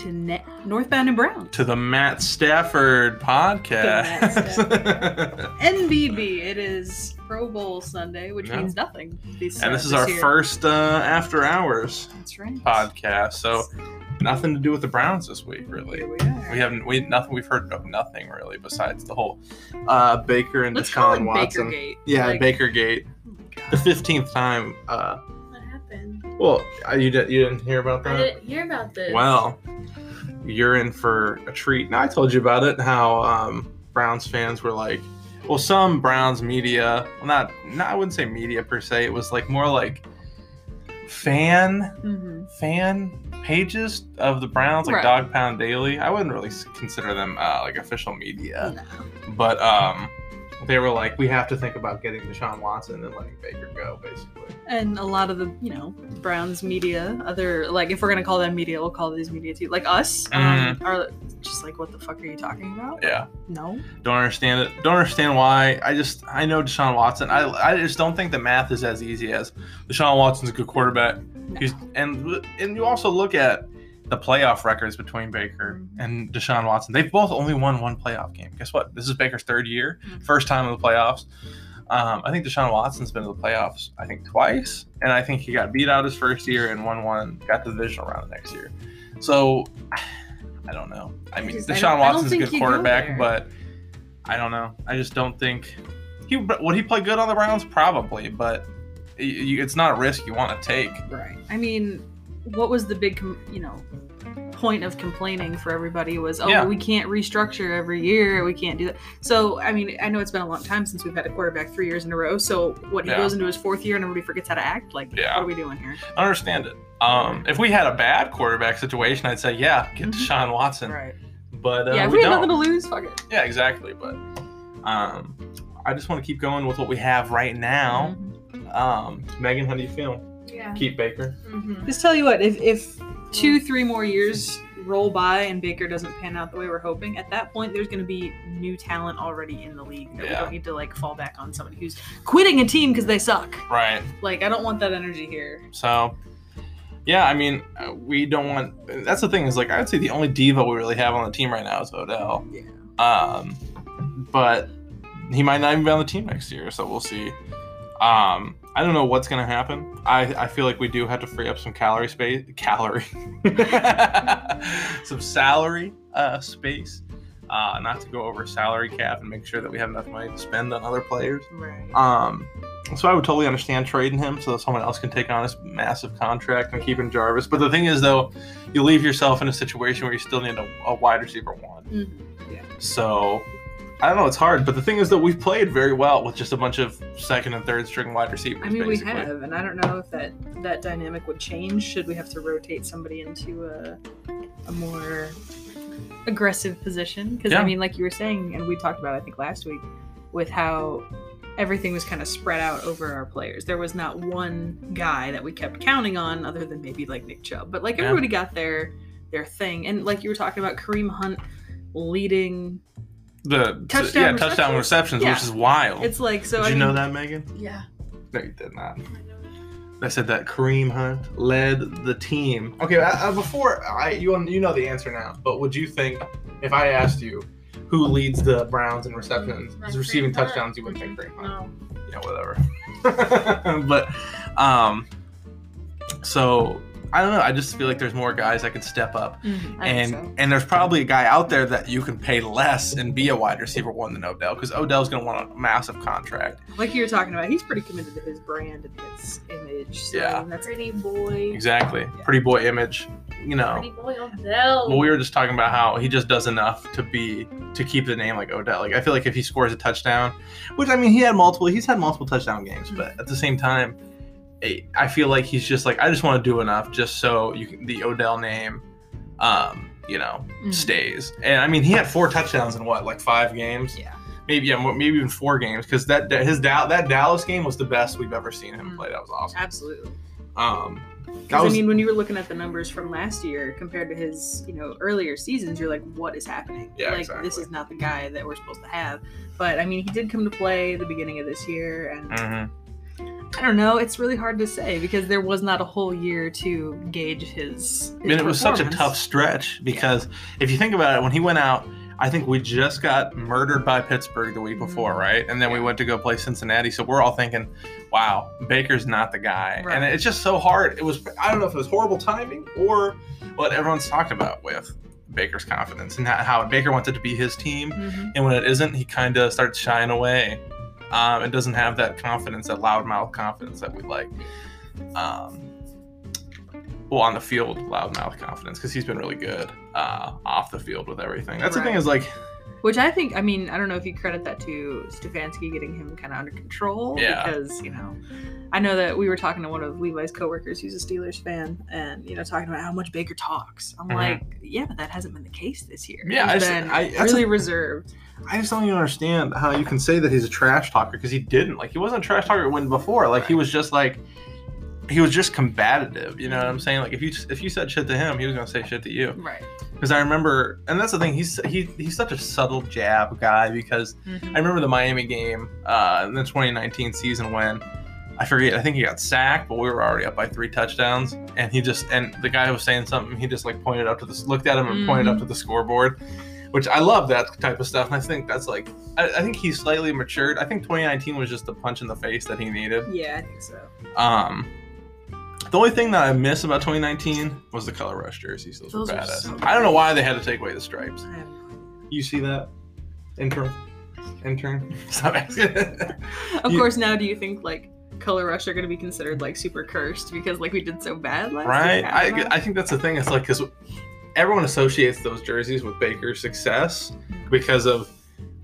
back to Northbound and Brown. to the Matt Stafford podcast. Matt NBB. It is Pro Bowl Sunday, which Yeah. means nothing. This, and this is our year. first uh, after hours That's right. podcast. So nothing to do with the Browns this week, really. We. We haven't we nothing we've heard of nothing really besides the whole uh, Baker and Let's Deshaun Watson. Bakergate. Yeah, Like, Baker Gate. oh The fifteenth time. Uh? Well, uh, you did you didn't hear about that? I didn't hear about this. Well, you're in for a treat. Now I told you about it. How um, Browns fans were like, well, some Browns media, well, not, not I wouldn't say media per se. It was like more like fan Mhm. fan pages of the Browns, like Right. Dog Pound Daily. I wouldn't really consider them uh, like official media, No. but um, they were like, we have to think about getting Deshaun Watson and letting Baker go, basically. And a lot of the, you know, Browns media, other like if we're gonna call them media, we'll call these media too. Like us, um, are just like, what the fuck are you talking about? Yeah. No. Don't understand it. Don't understand why. I just I know Deshaun Watson. I I just don't think the math is as easy as Deshaun Watson's a good quarterback. No. He's and and you also look at the playoff records between Baker Mhm. and Deshaun Watson. They've both only won one playoff game. Guess what? This is Baker's third year, Mhm. first time in the playoffs. Um, I think Deshaun Watson's been to the playoffs. I think twice, and I think he got beat out his first year and won one. Got the divisional round the next year. So I don't know. I mean, just- Deshaun I Watson's a good quarterback, but I don't know. I just don't think he would he play good on the Browns probably, but it's not a risk you want to take. Right. I mean, what was the big, com- you know, point of complaining for everybody was, oh, Yeah. we can't restructure every year. We can't do that. So, I mean, I know it's been a long time since we've had a quarterback three years in a row. So, what he Yeah. goes into his fourth year and everybody forgets how to act? Like, Yeah. what are we doing here? I understand it. Um, if we had a bad quarterback situation, I'd say yeah, get Mhm. Deshaun Watson. Right. But uh, yeah, if we we had nothing to lose, fuck it. Yeah, exactly. But um, I just want to keep going with what we have right now. Mhm. Um, Megan, how do you feel? Yeah. Keep Baker. Mm-hmm. Just tell you what, if, if two, three more years roll by and Baker doesn't pan out the way we're hoping, at that point there's going to be new talent already in the league. That We don't need to like fall back on somebody who's quitting a team because they suck. Right. Like I don't want that energy here. So, yeah, I mean, uh, we don't want. That's the thing is like I would say the only diva we really have on the team right now is Odell. Yeah. Um, but he might not even be on the team next year, so we'll see. Um, I don't know what's gonna happen. I, I feel like we do have to free up some calorie space, calorie, some salary uh, space. Uh, not to go over salary cap and make sure that we have enough money to spend on other players. Right. Um, so I would totally understand trading him so that someone else can take on this massive contract and keeping Jarvis. But the thing is, though, you leave yourself in a situation where you still need a, a wide receiver one. Mhm. Yeah. So I don't know, it's hard. But the thing is that we've played very well with just a bunch of second and third string wide receivers. I mean, basically. we have, and I don't know if that that dynamic would change. Should we have to rotate somebody into a a more aggressive position? Because Yeah. I mean, like you were saying, and we talked about, I think last week, with how everything was kind of spread out over our players. There was not one guy that we kept counting on, other than maybe like Nick Chubb. But like Yeah. everybody got their their thing, and like you were talking about, Kareem Hunt leading. The Touchdown yeah, touchdown receptions, receptions? which is wild. It's like so. did I you mean, know that, Megan? Yeah. No, you did not. I said that Kareem Hunt led the team. Okay, uh, uh, before I you you know the answer now, but would you think if I asked you who leads the Browns in receptions, Like receiving Hunt. touchdowns, you wouldn't think Kareem Hunt? No. Yeah, whatever. but um, so I don't know. I just feel like there's more guys that could step up, Mhm, and so. and there's probably a guy out there that you can pay less and be a wide receiver one than Odell because Odell's going to want a massive contract. like you were talking about, he's pretty committed to his brand and his image. So Yeah. that's Pretty boy. Exactly, pretty boy image. You know. Pretty boy Odell. Well, we were just talking about how he just does enough to be to keep the name like Odell. Like I feel like if he scores a touchdown, which I mean he had multiple, he's had multiple touchdown games, but at the same time, I feel like he's just like I just want to do enough just so you can, the Odell name, um, you know, Mhm. stays. And I mean he had four touchdowns in what like five games, Yeah. maybe yeah, maybe even four games because that that- his that Dallas game was the best we've ever seen him Mhm. play. That was awesome. Absolutely. Um, Because I mean, when you were looking at the numbers from last year compared to his, you know, earlier seasons, you're like, what is happening? Yeah, like exactly. this is not the guy that we're supposed to have. But I mean, he did come to play the beginning of this year, and mhm. I don't know. It's really hard to say because there was not a whole year to gauge his. I mean, it was such a tough stretch because if you think about it, when he went out, I think we just got murdered by Pittsburgh the week before, Mhm. right? And then we went to go play Cincinnati. So we're all thinking, wow, Baker's not the guy. Right. And it's just so hard. It was, I don't know if it was horrible timing or what everyone's talked about with Baker's confidence and how, Baker wanted it to be his team. Mhm. And when it isn't, he kind of starts shying away um, and doesn't have that confidence, that loudmouth confidence that we like. Um, well, on the field, loudmouth confidence, because he's been really good uh, off the field with everything. That's the thing is like, Which I think, I mean, I don't know if you credit that to Stefanski getting him kind of under control. Yeah. Because, you know, I know that we were talking to one of Levi's coworkers who's a Steelers fan and, you know, talking about how much Baker talks. I'm Mhm. like, yeah, but that hasn't been the case this year. Yeah, He's I just- been I- really a- reserved. I just don't even understand how you can say that he's a trash talker because he didn't. Like, he wasn't a trash talker when before. Like, he was just like, he was just combative. You know what I'm saying? Like, if you if you said shit to him, he was gonna say shit to you. Right. Because I remember, and that's the thing. He's he he's such a subtle jab guy because Mhm. I remember the Miami game uh, in the 2019 season when I forget. I think he got sacked, but we were already up by three touchdowns, and he just and the guy was saying something. He just like pointed up to the looked at him and pointed up Mhm. to the scoreboard, which I love that type of stuff. And I think that's like I, I think he's slightly matured. I think 2019 was just the punch in the face that he needed. Yeah, I think so. Um. The only thing that I miss about 2019 was the color rush jerseys. Those, Those were badass. so I don't know why they had to take away the stripes. I have no idea. You see that? Intern? Intern? Stop asking. Of You- course, now do you think like Color Rush are going to be considered like super cursed because like we did so bad last right? year? I, don't. I think that's the thing. It's like, because everyone associates those jerseys with Baker's success because of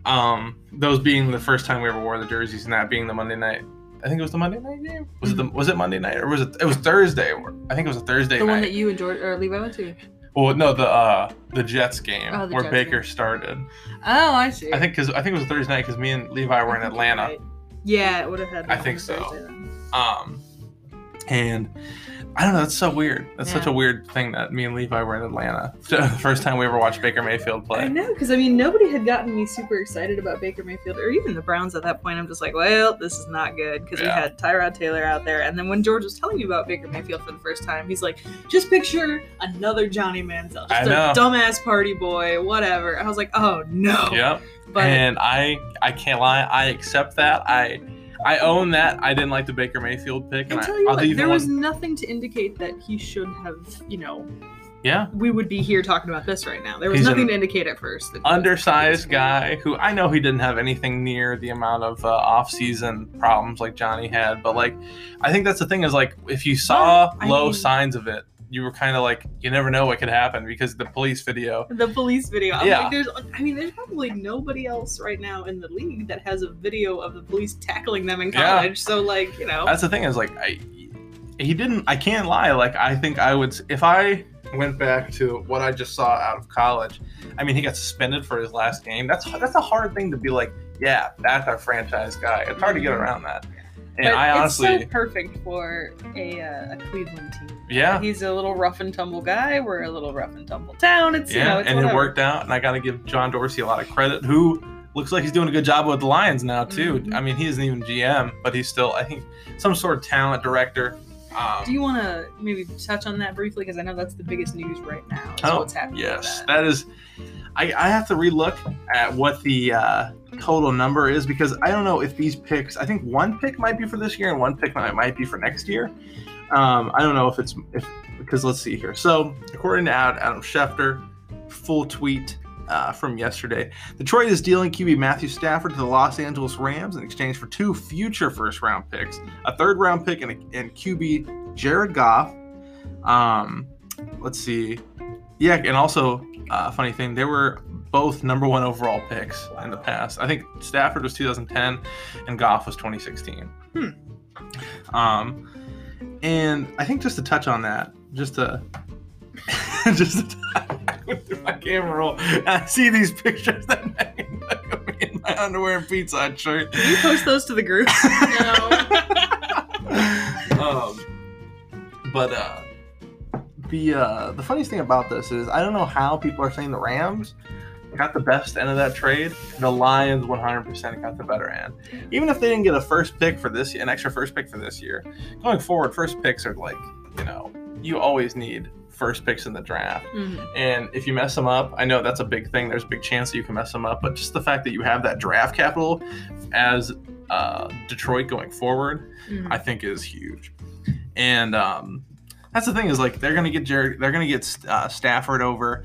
um, those being the first time we ever wore the jerseys and that being the Monday night. I think it was the Monday night game. Was it the was it Monday night or was it it was Thursday? I think it was a Thursday the night. one that you and George or Levi went to. well, no, the uh the Jets game Oh, the where Jets Baker game. started. Oh, I see. I think because I think it was a Thursday night because me and Levi were in Atlanta. right. Yeah, it would have had. I think so. Thursday. Um, and I don't know. That's so weird. That's such a weird thing that me and Levi were in Atlanta. the first time we ever watched Baker Mayfield play. I know, because I mean, nobody had gotten me super excited about Baker Mayfield or even the Browns at that point. I'm just like, well, this is not good because we had Tyrod Taylor out there. And then when George was telling me about Baker Mayfield for the first time, he's like, just picture another Johnny Manziel, just a dumbass party boy, whatever. I was like, oh no. Yep. But and I I can't lie. I accept that. I I own that. I didn't like the Baker Mayfield pick, I tell you I'll what, there was one- nothing to indicate that he should have, you know, yeah we would be here talking about this right now. There was He's nothing to indicate at first. that undersized guy who I know he didn't have anything near the amount of uh, off-season problems like Johnny had, but like I think that's the thing is like if you saw Well, low mean- signs of it, you were kind of like you never know what could happen because the police video. The police video. I'm Yeah. like, there's, I mean, there's probably nobody else right now in the league that has a video of the police tackling them in college. Yeah. college. So, like, you know, That's the thing is like I he didn't I can't lie like I think I would if I went back to what I just saw out of college. I mean he got suspended for his last game. That's that's a hard thing to be like yeah that's our franchise guy. It's hard to get mm-hmm. around that. And but I honestly it's so perfect for a, uh, a Cleveland team. yeah He's a little rough and tumble guy. We're a little rough and tumble town. It's you yeah know, it's and whatever. it worked out and I got to give John Dorsey a lot of credit who looks like he's doing a good job with the Lions now too. Mhm. I mean he isn't even GM but he's still I think some sort of talent director. Um, Do you want to maybe touch on that briefly? Because I know that's the biggest news right now. Oh, what's happening. Yes, that. that is. I, I have to relook at what the uh, total number is because I don't know if these picks. I think one pick might be for this year and one pick might, might be for next year. Um, I don't know if it's if because let's see here. So according to Ad- Adam Schefter, full tweet uh, from yesterday, Detroit is dealing QB Matthew Stafford to the Los Angeles Rams in exchange for two future first round picks, a third round pick, and, a, and QB Jared Goff. Um, let's see. Yeah, and also, uh, funny thing, they were both number one overall picks in the past. I think Stafford was 2010 and Goff was 2016. Hmm. Um, and I think just to touch on that, just to, just to, went through my camera roll and I see these pictures that make me in my underwear and pizza Hut shirt. Can you post those to the group? no. um, but uh, the uh, the funniest thing about this is I don't know how people are saying the Rams got the best end of that trade. The Lions 100% got the better end. Even if they didn't get a first pick for this, an extra first pick for this year, going forward, first picks are like, you know, you always need first picks in the draft. Mhm. And if you mess them up, I know that's a big thing. There's a big chance that you can mess them up, but just the fact that you have that draft capital as uh, Detroit going forward, Mhm. I think is huge. And um, that's the thing is like they're gonna get Jared, they're gonna get uh, Stafford over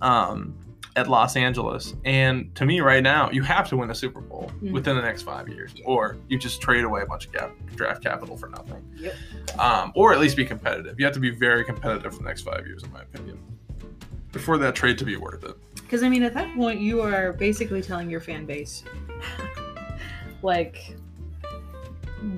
um, at Los Angeles, and to me right now, you have to win a Super Bowl Mhm. within the next five years, or you just trade away a bunch of cap, draft capital for nothing. Yep. Um, or at least be competitive. You have to be very competitive for the next five years, in my opinion, before that trade to be worth it. Because I mean, at that point, you are basically telling your fan base, like,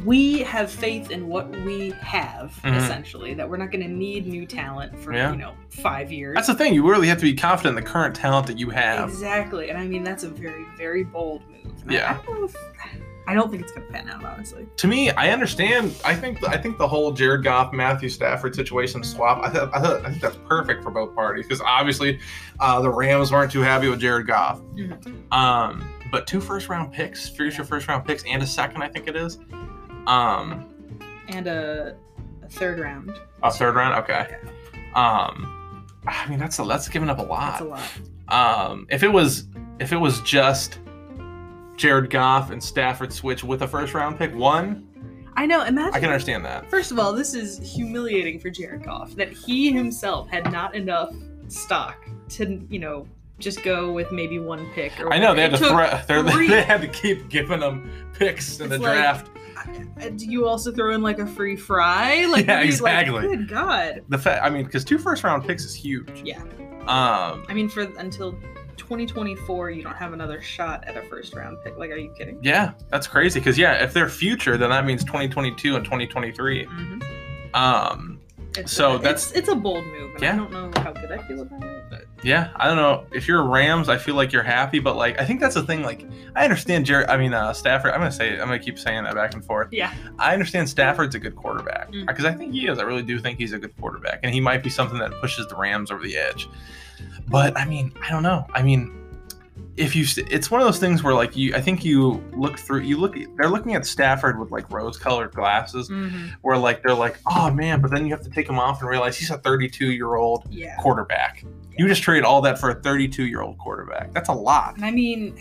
we have faith in what we have, Mhm. essentially. That we're not going to need new talent for Yeah. you know five years. That's the thing. You really have to be confident in the current talent that you have. exactly, and I mean that's a very very bold move. And I- Yeah. I, don't know if I don't think it's going to pan out, honestly. to me, I understand. I think I think the whole Jared Goff Matthew Stafford situation swap. I, th- I, th- I think that's perfect for both parties because obviously uh, the Rams weren't too happy with Jared Goff. Mhm. Um, but two first round picks, future first round picks, and a second, I think it is. Um, And a, a third round. a third round. Okay. Um, I mean that's a, that's giving up a That's lot. a lot. Um, if it was if it was just Jared Goff and Stafford switch with a first round pick, one, I know. Imagine. I can understand that. First of all, this is humiliating for Jared Goff that he himself had not enough stock to, you know, just go with maybe one pick. Or I know they had to whatever. It threat. took They had to keep giving them picks in It's the like- draft. Do you also throw in like a free fry? Like, Yeah, you- like, exactly. good God. The fact, I mean, because two first round picks is huge. Yeah. Um. I mean, for until 2024, you don't have another shot at a first round pick. Like, are you kidding? Yeah, that's crazy. Because yeah, if they're future, then that means 2022 and 2023. Mm-hmm. Um. It's So a, that's- it's, it's a bold move, and Yeah. I don't know how good I feel about it. Yeah, I don't know. If you're Rams, I feel like you're happy, but like I think that's the thing. Like I understand Jared. I mean uh, Stafford. I'm gonna say. I'm gonna keep saying that back and forth. yeah, I understand Stafford's a good quarterback Mm. because I think he is. I really do think he's a good quarterback, and he might be something that pushes the Rams over the edge. But I mean, I don't know. I mean, if you, st- it's one of those things where like you, I think you look through, you look, they're looking at Stafford with like rose-colored glasses, Mhm. where like they're like, oh man, but then you have to take him off and realize he's a 32-year-old yeah. quarterback. You just trade all that for a 32-year-old quarterback. That's a lot. And I mean,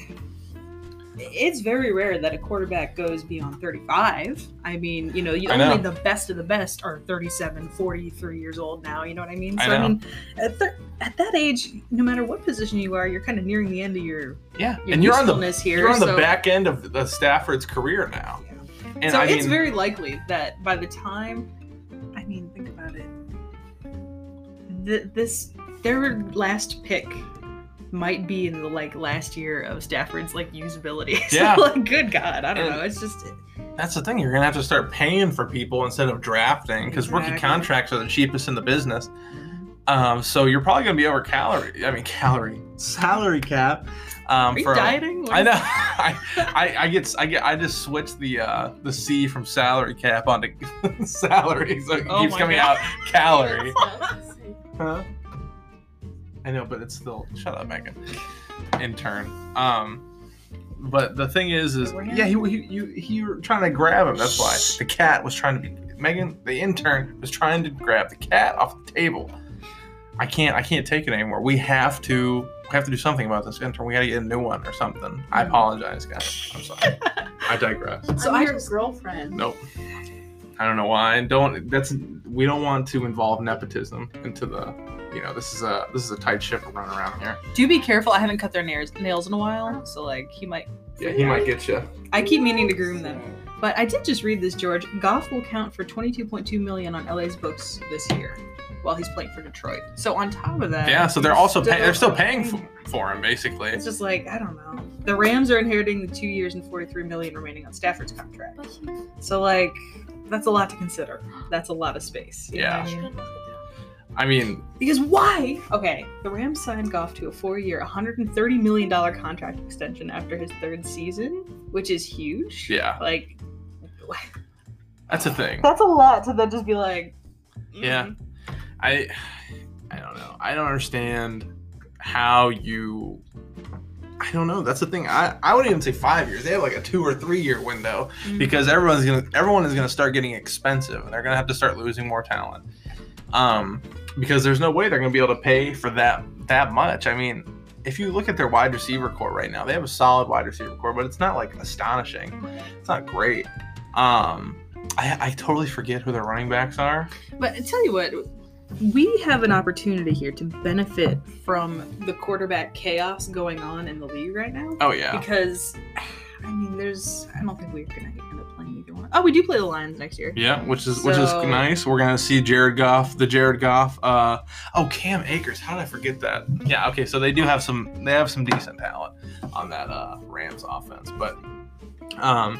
it's very rare that a quarterback goes beyond 35. I mean, you know, you, I only the best of the best are 37, 43 years old now. You know what I mean? I So I, know. mean, at, th- at that age, no matter what position you are, you're kind of nearing the end of your, Yeah, your and you're on the here. you're on the so, back end of the Stafford's career now. Yeah. And so I it's mean, very likely that by the time, I mean, think about it. Th- this their last pick might be in the like last year of Stafford's like usability. So, Yeah. like, good God, I don't And- know. It's just That's the thing. You're gonna have to start paying for people instead of drafting because rookie contracts are the cheapest in the business. Um, so you're probably gonna be over calorie. I mean, calorie salary cap. Um, Are you for dieting? What I know. I, I I get I get I just switched the uh the C from salary cap onto salary, so it Oh keeps coming God. out calorie. Huh? I know, but it's still shut up, Megan. Intern. Um, but the thing is, is yeah, he he you he were trying to grab him. That's why the cat was trying to be Megan. The intern was trying to grab the cat off the table. I can't I can't take it anymore. We have to we have to do something about this intern. We got to get a new one or something. I apologize, guys. I'm sorry. I digress. So I'm I your just- girlfriend. Nope. I don't know why. Don't. That's. We don't want to involve nepotism into the. You know, this is a this is a tight ship we're running around here. Do be careful. I haven't cut their nails nails in a while, so like he might. Yeah, he might get you. I keep meaning to groom them, but I did just read this. George Goff will count for 22.2 million on LA's books this year, while he's playing for Detroit. So on top of that, Yeah, so they're he's also pay, they're still paying for, for him basically. It's just like I don't know. The Rams are inheriting the two years and 43 million remaining on Stafford's contract. So like, that's a lot to consider. That's a lot of space. you know Yeah. what I mean? have knocked I mean, Because why? Okay, the Rams signed Goff to a four-year, 130 million dollar contract extension after his third season, which is huge. yeah, Like, that's a thing. that's a lot to then just be like. Yeah. mm. I I don't know. I don't understand how you I don't know. That's the thing. I, I wouldn't even say five years. They have like a two or three year window Mhm. because everyone's gonna everyone is gonna start getting expensive and they're gonna have to start losing more talent. Um, because there's no way they're gonna be able to pay for that that much. I mean, if you look at their wide receiver core right now, they have a solid wide receiver core, but it's not like astonishing. It's not great. Um, I, I totally forget who their running backs are. But I tell you what, we have an opportunity here to benefit from the quarterback chaos going on in the league right now. Oh yeah, Because, I mean, there's. I don't think we're gonna end up playing either one. Oh, we do play the Lions next year. yeah, which is which is nice. We're gonna see Jared Goff, the Jared Goff. Uh, oh Cam Akers, how did I forget that? Yeah, okay, so they do have some they have some decent talent on that uh, Rams offense, but um,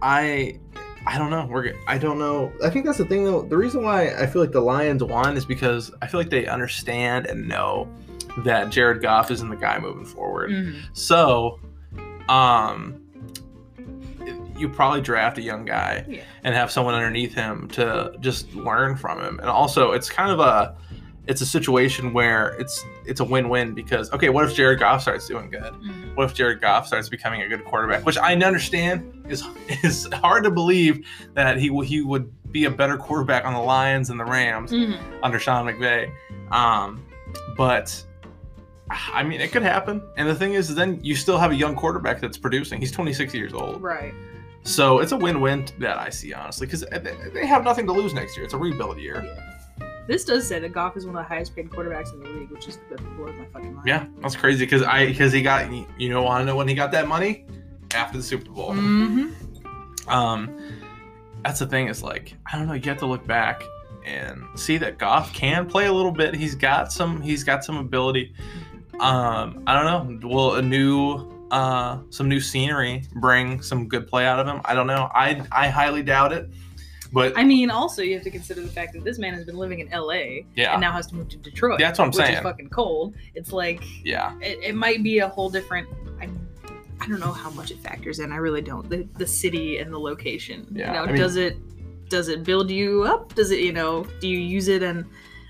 I I don't know. We're I don't know. I think that's the thing though. The reason why I feel like the Lions won is because I feel like they understand and know that Jared Goff isn't the guy moving forward. Mhm. So, um, you probably draft a young guy Yeah. and have someone underneath him to just learn from him. And also, it's kind of a it's a situation where it's it's a win-win because okay, what if Jared Goff starts doing good? Mhm. What if Jared Goff starts becoming a good quarterback? Which I understand is is hard to believe that he he would be a better quarterback on the Lions and the Rams Mhm. under Sean McVay. Um, but I mean, it could happen. And the thing is, then you still have a young quarterback that's producing. He's 26 years old. Right. So it's a win-win that I see, honestly, because they have nothing to lose next year. It's a rebuild year. This does say that Goff is one of the highest paid quarterbacks in the league, which is that blows my fucking mind. Yeah, that's crazy because I because he got you know want to know when he got that money after the Super Bowl. hmm Um, that's the thing is like I don't know. You have to look back and see that Goff can play a little bit. He's got some. He's got some ability. Um, I don't know. Will a new uh some new scenery bring some good play out of him? I don't know. I I highly doubt it. But I mean, also you have to consider the fact that this man has been living in L.A. yeah, and now has to move to Detroit. Yeah, that's what I'm which saying. is fucking cold. It's like yeah, it, it might be a whole different. I, I don't know how much it factors in. I really don't. The, the city and the location. Yeah, You know, I mean- does it does it build you up? Does it you know? Do you use it and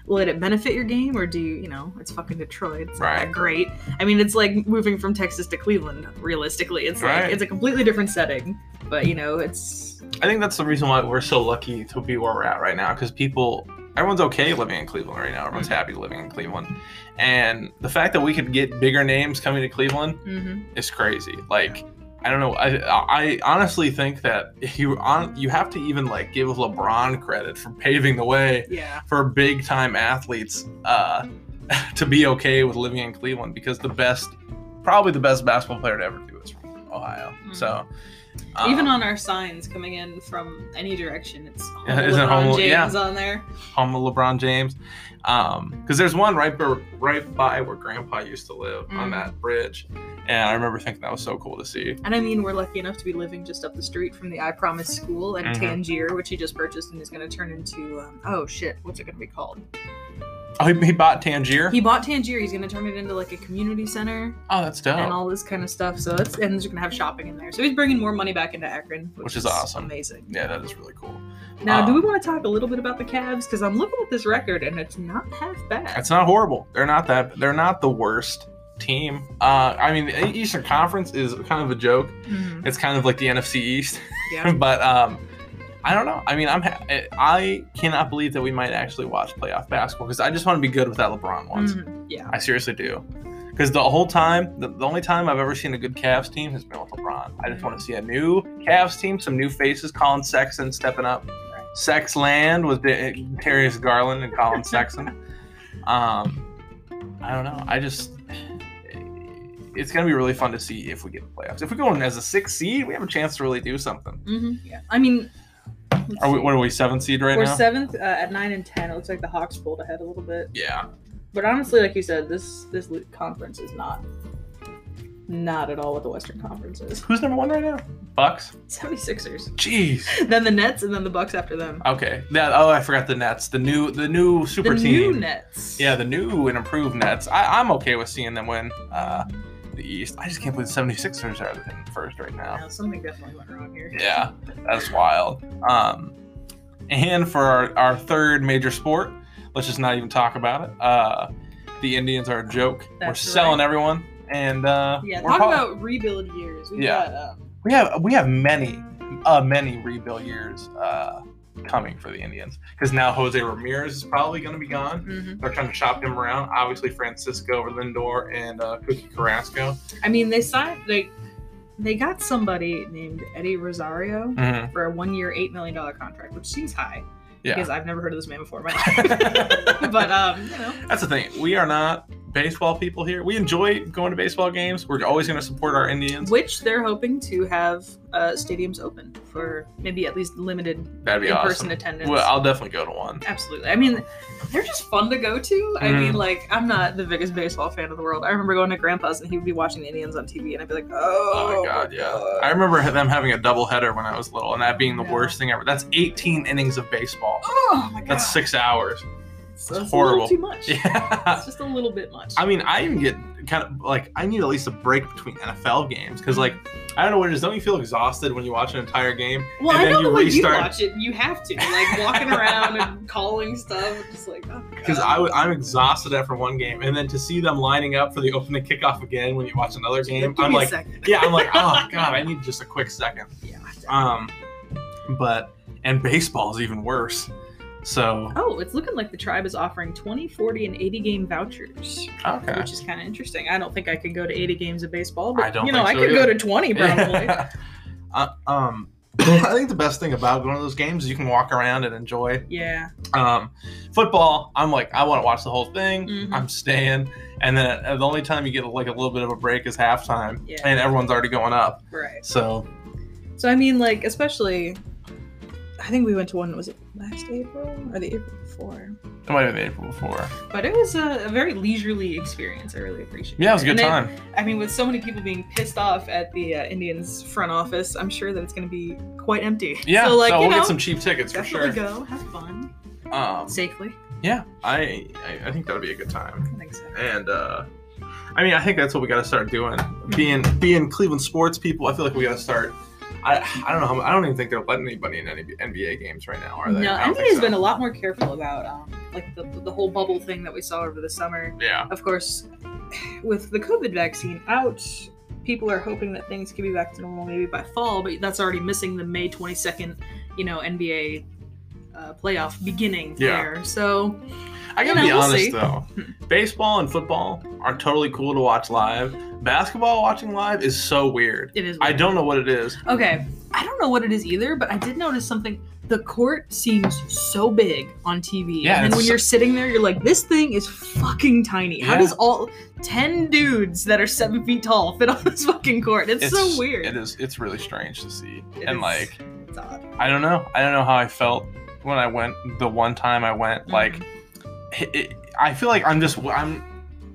let it benefit your game, or do you you know? It's fucking Detroit. It's not Right. that great. I mean, it's like moving from Texas to Cleveland. Realistically, it's Right. like it's a completely different setting. But you know, it's I think that's the reason why we're so lucky to be where we're at right now because people, everyone's okay living in Cleveland right now. Everyone's Mhm. happy living in Cleveland, and the fact that we could get bigger names coming to Cleveland mhm. is crazy. Like, I don't know. I I honestly think that you on you have to even like give LeBron credit for paving the way yeah. for big time athletes uh, to be okay with living in Cleveland because the best, probably the best basketball player to ever do is from Ohio. Mhm. So. Even um, on our signs coming in from any direction, it's home Yeah, LeBron home- yeah. James on there. home of LeBron James. Um, because there's one right by, right by where Grandpa used to live on Mhm. that bridge, and I remember thinking that was so cool to see. And I mean, we're lucky enough to be living just up the street from the I Promise School and Mhm. Tangier, which he just purchased and is going to turn into, um, oh shit, what's it going to be called? Oh, he, he bought Tangier. He bought Tangier. He's going to turn it into like a community center oh, that's dope. and all this kind of stuff. So it's and he's going to have shopping in there. So he's bringing more money back into Akron, which, Which is awesome. amazing. yeah, that is really cool. Now, do we Um, want to talk a little bit about the Cavs? Because I'm looking at this record and it's not half bad. It's not horrible. They're not that. They're not the worst team. Uh, I mean, the Eastern Conference is kind of a joke. Mhm. It's kind of like the NFC East. Yeah. but um, I don't know. I mean, I'm ha- I cannot believe that we might actually watch playoff basketball because I just want to be good with that LeBron once. Mhm. Yeah. I seriously do. Because the whole time, the, the only time I've ever seen a good Cavs team has been with LeBron. I just want to see a new Cavs team, some new faces. Collin Sexton stepping up. Sex Land with Darius Garland and Collin Sexton. um, I don't know. I just. It's gonna be really fun to see if we get the playoffs. If we go in as a six seed, we have a chance to really do something. hmm Yeah. I mean, Are we? What are we? Seventh seed right now? We're now? seventh uh, at nine and ten. It looks like the Hawks pulled ahead a little bit. Yeah. But honestly, like you said, this this conference is not not at all what the Western Conference is. Who's number one right now? Bucks. 76ers. Jeez. Then the Nets and then the Bucks after them. Okay. That. Oh, I forgot the Nets. The new. The new super the team. The new Nets. Yeah, the new and improved Nets. I, I'm okay with seeing them win uh, the East. I just can't believe the 76ers are in first right now. Now, something definitely went wrong here. Yeah, that's wild. Um, and for our, our third major sport, let's just not even talk about it. Uh, the Indians are a joke. We're selling right. everyone, and uh, Yeah, talk prob- about rebuild years. We've Yeah. got um, we have we have many uh many rebuild years uh coming for the Indians because now Jose Ramirez is probably going to be gone. mhm. They're trying to shop him around. Obviously, Francisco Lindor and uh, Cookie Carrasco. I mean, they signed they they got somebody named Eddie Rosario Mhm. for a one year, eight million dollar contract, which seems high Yeah, because I've never heard of this man before but um, you know, that's the thing. We are not baseball people here. We enjoy going to baseball games. We're always going to support our Indians. which they're hoping to have uh, stadiums open for maybe at least limited That'd be in-person awesome. attendance. Well, I'll definitely go to one. Absolutely. I mean, they're just fun to go to. I Mhm. mean, like, I'm not the biggest baseball fan of the world. I remember going to Grandpa's and he would be watching the Indians on TV, and I'd be like, oh, Oh my god, yeah. I remember them having a double header when I was little, and that being the Yeah. worst thing ever. That's 18 innings of baseball. Oh my god. That's six hours. It's, That's horrible. A little too much. Yeah. It's just a little bit much. I mean, I even get kind of like I need at least a break between NFL games because, like, I don't know what it is. Don't you feel exhausted when you watch an entire game? well, and I then know you the way you restart- watch it, you have to. Like, walking around and calling stuff, just like, oh Because God. I w- I'm exhausted after one game, and then to see them lining up for the opening kickoff again when you watch another game, I'm like, yeah, I'm like, oh god, I need just a quick second. yeah. Um, but and baseball is even worse. So Oh, it's looking like the tribe is offering 20, 40, and 80 game vouchers, okay. which is kind of interesting. I don't think I could go to 80 games of baseball, but I don't you know, I could either. go to 20 probably. uh, um, I think the best thing about going to those games is you can walk around and enjoy. yeah. Um, football, I'm like, I want to watch the whole thing. Mhm. I'm staying, and then uh, the only time you get like a little bit of a break is halftime, Yeah. and everyone's already going up. Right. So So I mean, like, especially, I think we went to one. Was it last April or the April before? it might have been April before. But it was a, a very leisurely experience. I really appreciate. Yeah, it was a good And time. I mean, with so many people being pissed off at the uh, Indians front office, I'm sure that it's going to be quite empty. Yeah, So like, so you we'll know, get some cheap tickets for sure. go, have fun Um, safely. yeah, I, I I think that would be a good time. I think so. and uh I mean, I think that's what we got to start doing. Being being Cleveland sports people, I feel like we got to start. I I don't know. How, I don't even think they're letting anybody in any NBA games right now, are they? No, I don't think NBA's so. been a lot more careful about um, like the the whole bubble thing that we saw over the summer. Yeah, Of course, with the COVID vaccine out, people are hoping that things can be back to normal maybe by fall, but that's already missing the May 22nd, you know, NBA uh, playoff beginning Yeah. there. So, I gotta know, be we'll honest though. Baseball and football are totally cool to watch live. Basketball watching live is so weird. it is. I don't know what it is. Okay, I don't know what it is either, but I did notice something. The court seems so big on TV, Yeah, and then when so- you're sitting there, you're like, "This thing is fucking tiny. How Yeah. does all ten dudes that are seven feet tall fit on this fucking court? It's, so weird. It is. It's really strange to see. It and is- like, it's. I don't know. I don't know how I felt when I went. The one time I went, like. Mm-hmm. it, it- I feel like I'm just I'm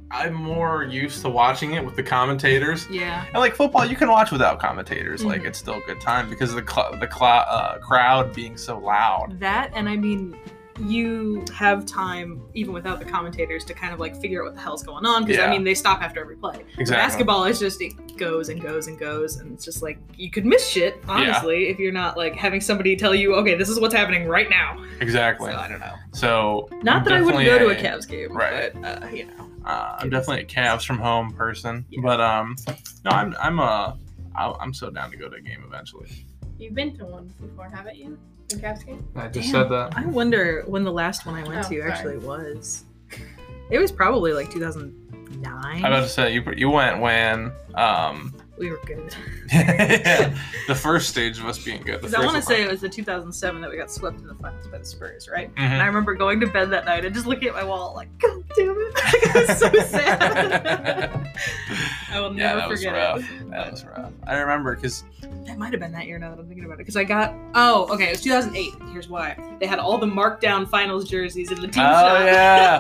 I'm more used to watching it with the commentators. Yeah. And like football, you can watch without commentators. Like Mhm. it's still a good time because of the cl- the cl- uh, crowd being so loud. That and I mean you have time even without the commentators to kind of like figure out what the hell's going on because I mean they stop after every play. Exactly. Basketball is just it goes and goes and goes and it's just like you could miss shit honestly if you're not like having somebody tell you okay this is what's happening right now. Exactly. So I don't know. So Not I'm that I wouldn't go to a definitely Cavs game, right. but uh, you know. Uh, I'm definitely a Cavs from home person, Yeah. but um, no, I'm I'm uh i'm so down to go to a game eventually. You've been to one before, haven't you? In Cavs game? I just said that. I wonder when the last one I went Oh, to sorry. actually was. It was probably like 2009. I'm about to say you you went when um we were good. the first stage of us being good. The Because I want to say it was the 2007 that we got swept in the finals by the Spurs, right? Mhm. And I remember going to bed that night and just looking at my wall, like, God damn it! I was so sad. I will Yeah, never that was rough. it. That was rough. I remember because That might have been that year now that I'm thinking about it. Because I got oh, okay, it was 2008. Here's why: they had all the markdown finals jerseys in the team Oh, shop. yeah.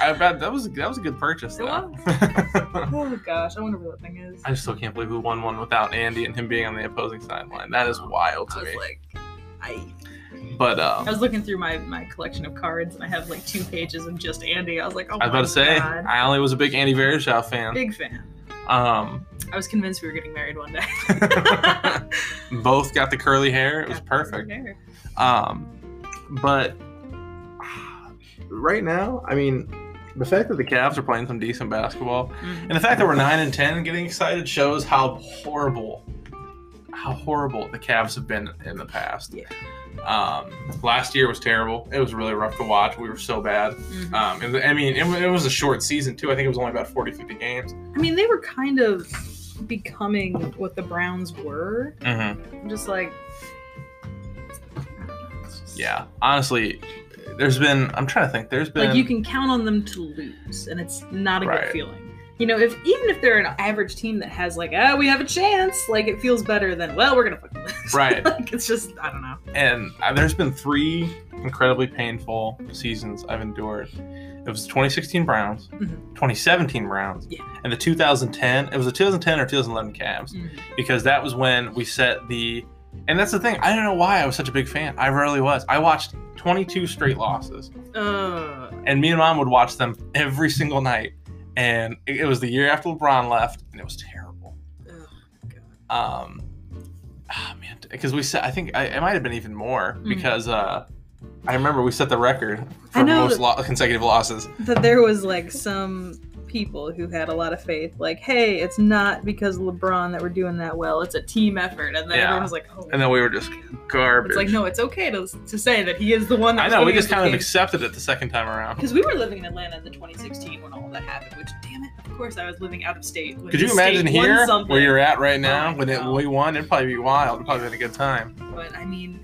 I bet that was that was a good purchase It though. oh gosh, I wonder where that thing is. I still can't believe we won one without Andy and him being on the opposing sideline. That is wild I to was me. like, I. But I um, was looking through my my collection of cards and I have like two pages of just Andy. I was like, oh I was my about to say God. I only was a big Andy Varejao fan. big fan. Um, I was convinced we were getting married one day. both got the curly hair. It was perfect. Um, but right now, I mean, the fact that the Cavs are playing some decent basketball, and the fact that we're nine and ten getting excited shows how horrible, how horrible the Cavs have been in the past. Yeah. Um, last year was terrible. It was really rough to watch. We were so bad. Mhm. Um, and I mean, it, it was a short season too. I think it was only about 40, 50 games. I mean, they were kind of becoming what the Browns were. Mm-hmm. Just like, I don't know, it's just- Yeah, honestly, there's been. I'm trying to think. There's been. Like you can count on them to lose, and it's not a Right. good feeling. You know, if even if they're an average team that has like, ah, we have a chance, like it feels better than, well, we're gonna fucking lose. Right. like it's just, I don't know. and uh, there's been three incredibly painful seasons I've endured. It was 2016 Browns, Mhm. 2017 Browns, Yeah. and the 2010. It was the 2010 or 2011 Cavs Mhm. because that was when we set the. And that's the thing. I don't know why I was such a big fan. I really was. I watched 22 straight losses, Uh, and me and mom would watch them every single night. And it, it was the year after LeBron left, and it was terrible. ugh, um ah, man because we set i think I, it might have been even more Mhm. because uh i remember we set the record for most lo- consecutive losses that there was like some people who had a lot of faith, like, hey, it's not because LeBron that we're doing that well; it's a team effort, and then Yeah. everyone was like, oh. and then we were just garbage it's like, no, it's okay to, to say that he is the one that i know we just kind of game. accepted it the second time around Because we were living in Atlanta in the 2016 when all that happened, which, damn it, of course I was living out of state. could you imagine here where you're at right oh now Oh, when it, we won it'd probably be wild it'd probably been a good time But I mean,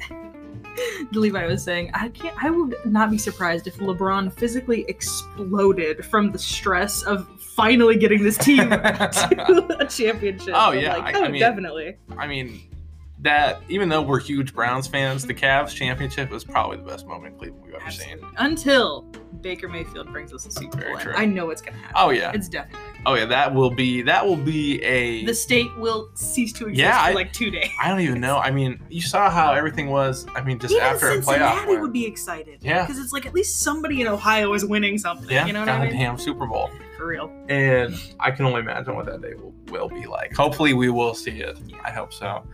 Levi was saying, I can't. I would not be surprised if LeBron physically exploded from the stress of finally getting this team to a championship. Oh, yeah, like, I- oh, I mean- definitely. i mean that even though we're huge browns fans the Cavs championship was probably the best moment in cleveland we've ever seen Until Baker Mayfield brings us a Super Very Bowl, true. I know it's gonna happen. oh yeah It's definitely. oh yeah that will be that will be a The state will cease to exist Yeah, for I- like two days. I don't even know. I mean, you saw how everything was. I mean, just Even after a playoff Cincinnati would be excited. Yeah. Because it's like at least somebody in Ohio is winning something. yeah, You know what I mean? goddamn Super Bowl. For real. And I can only imagine what that day will, will be like. Hopefully, we will see it. I hope so.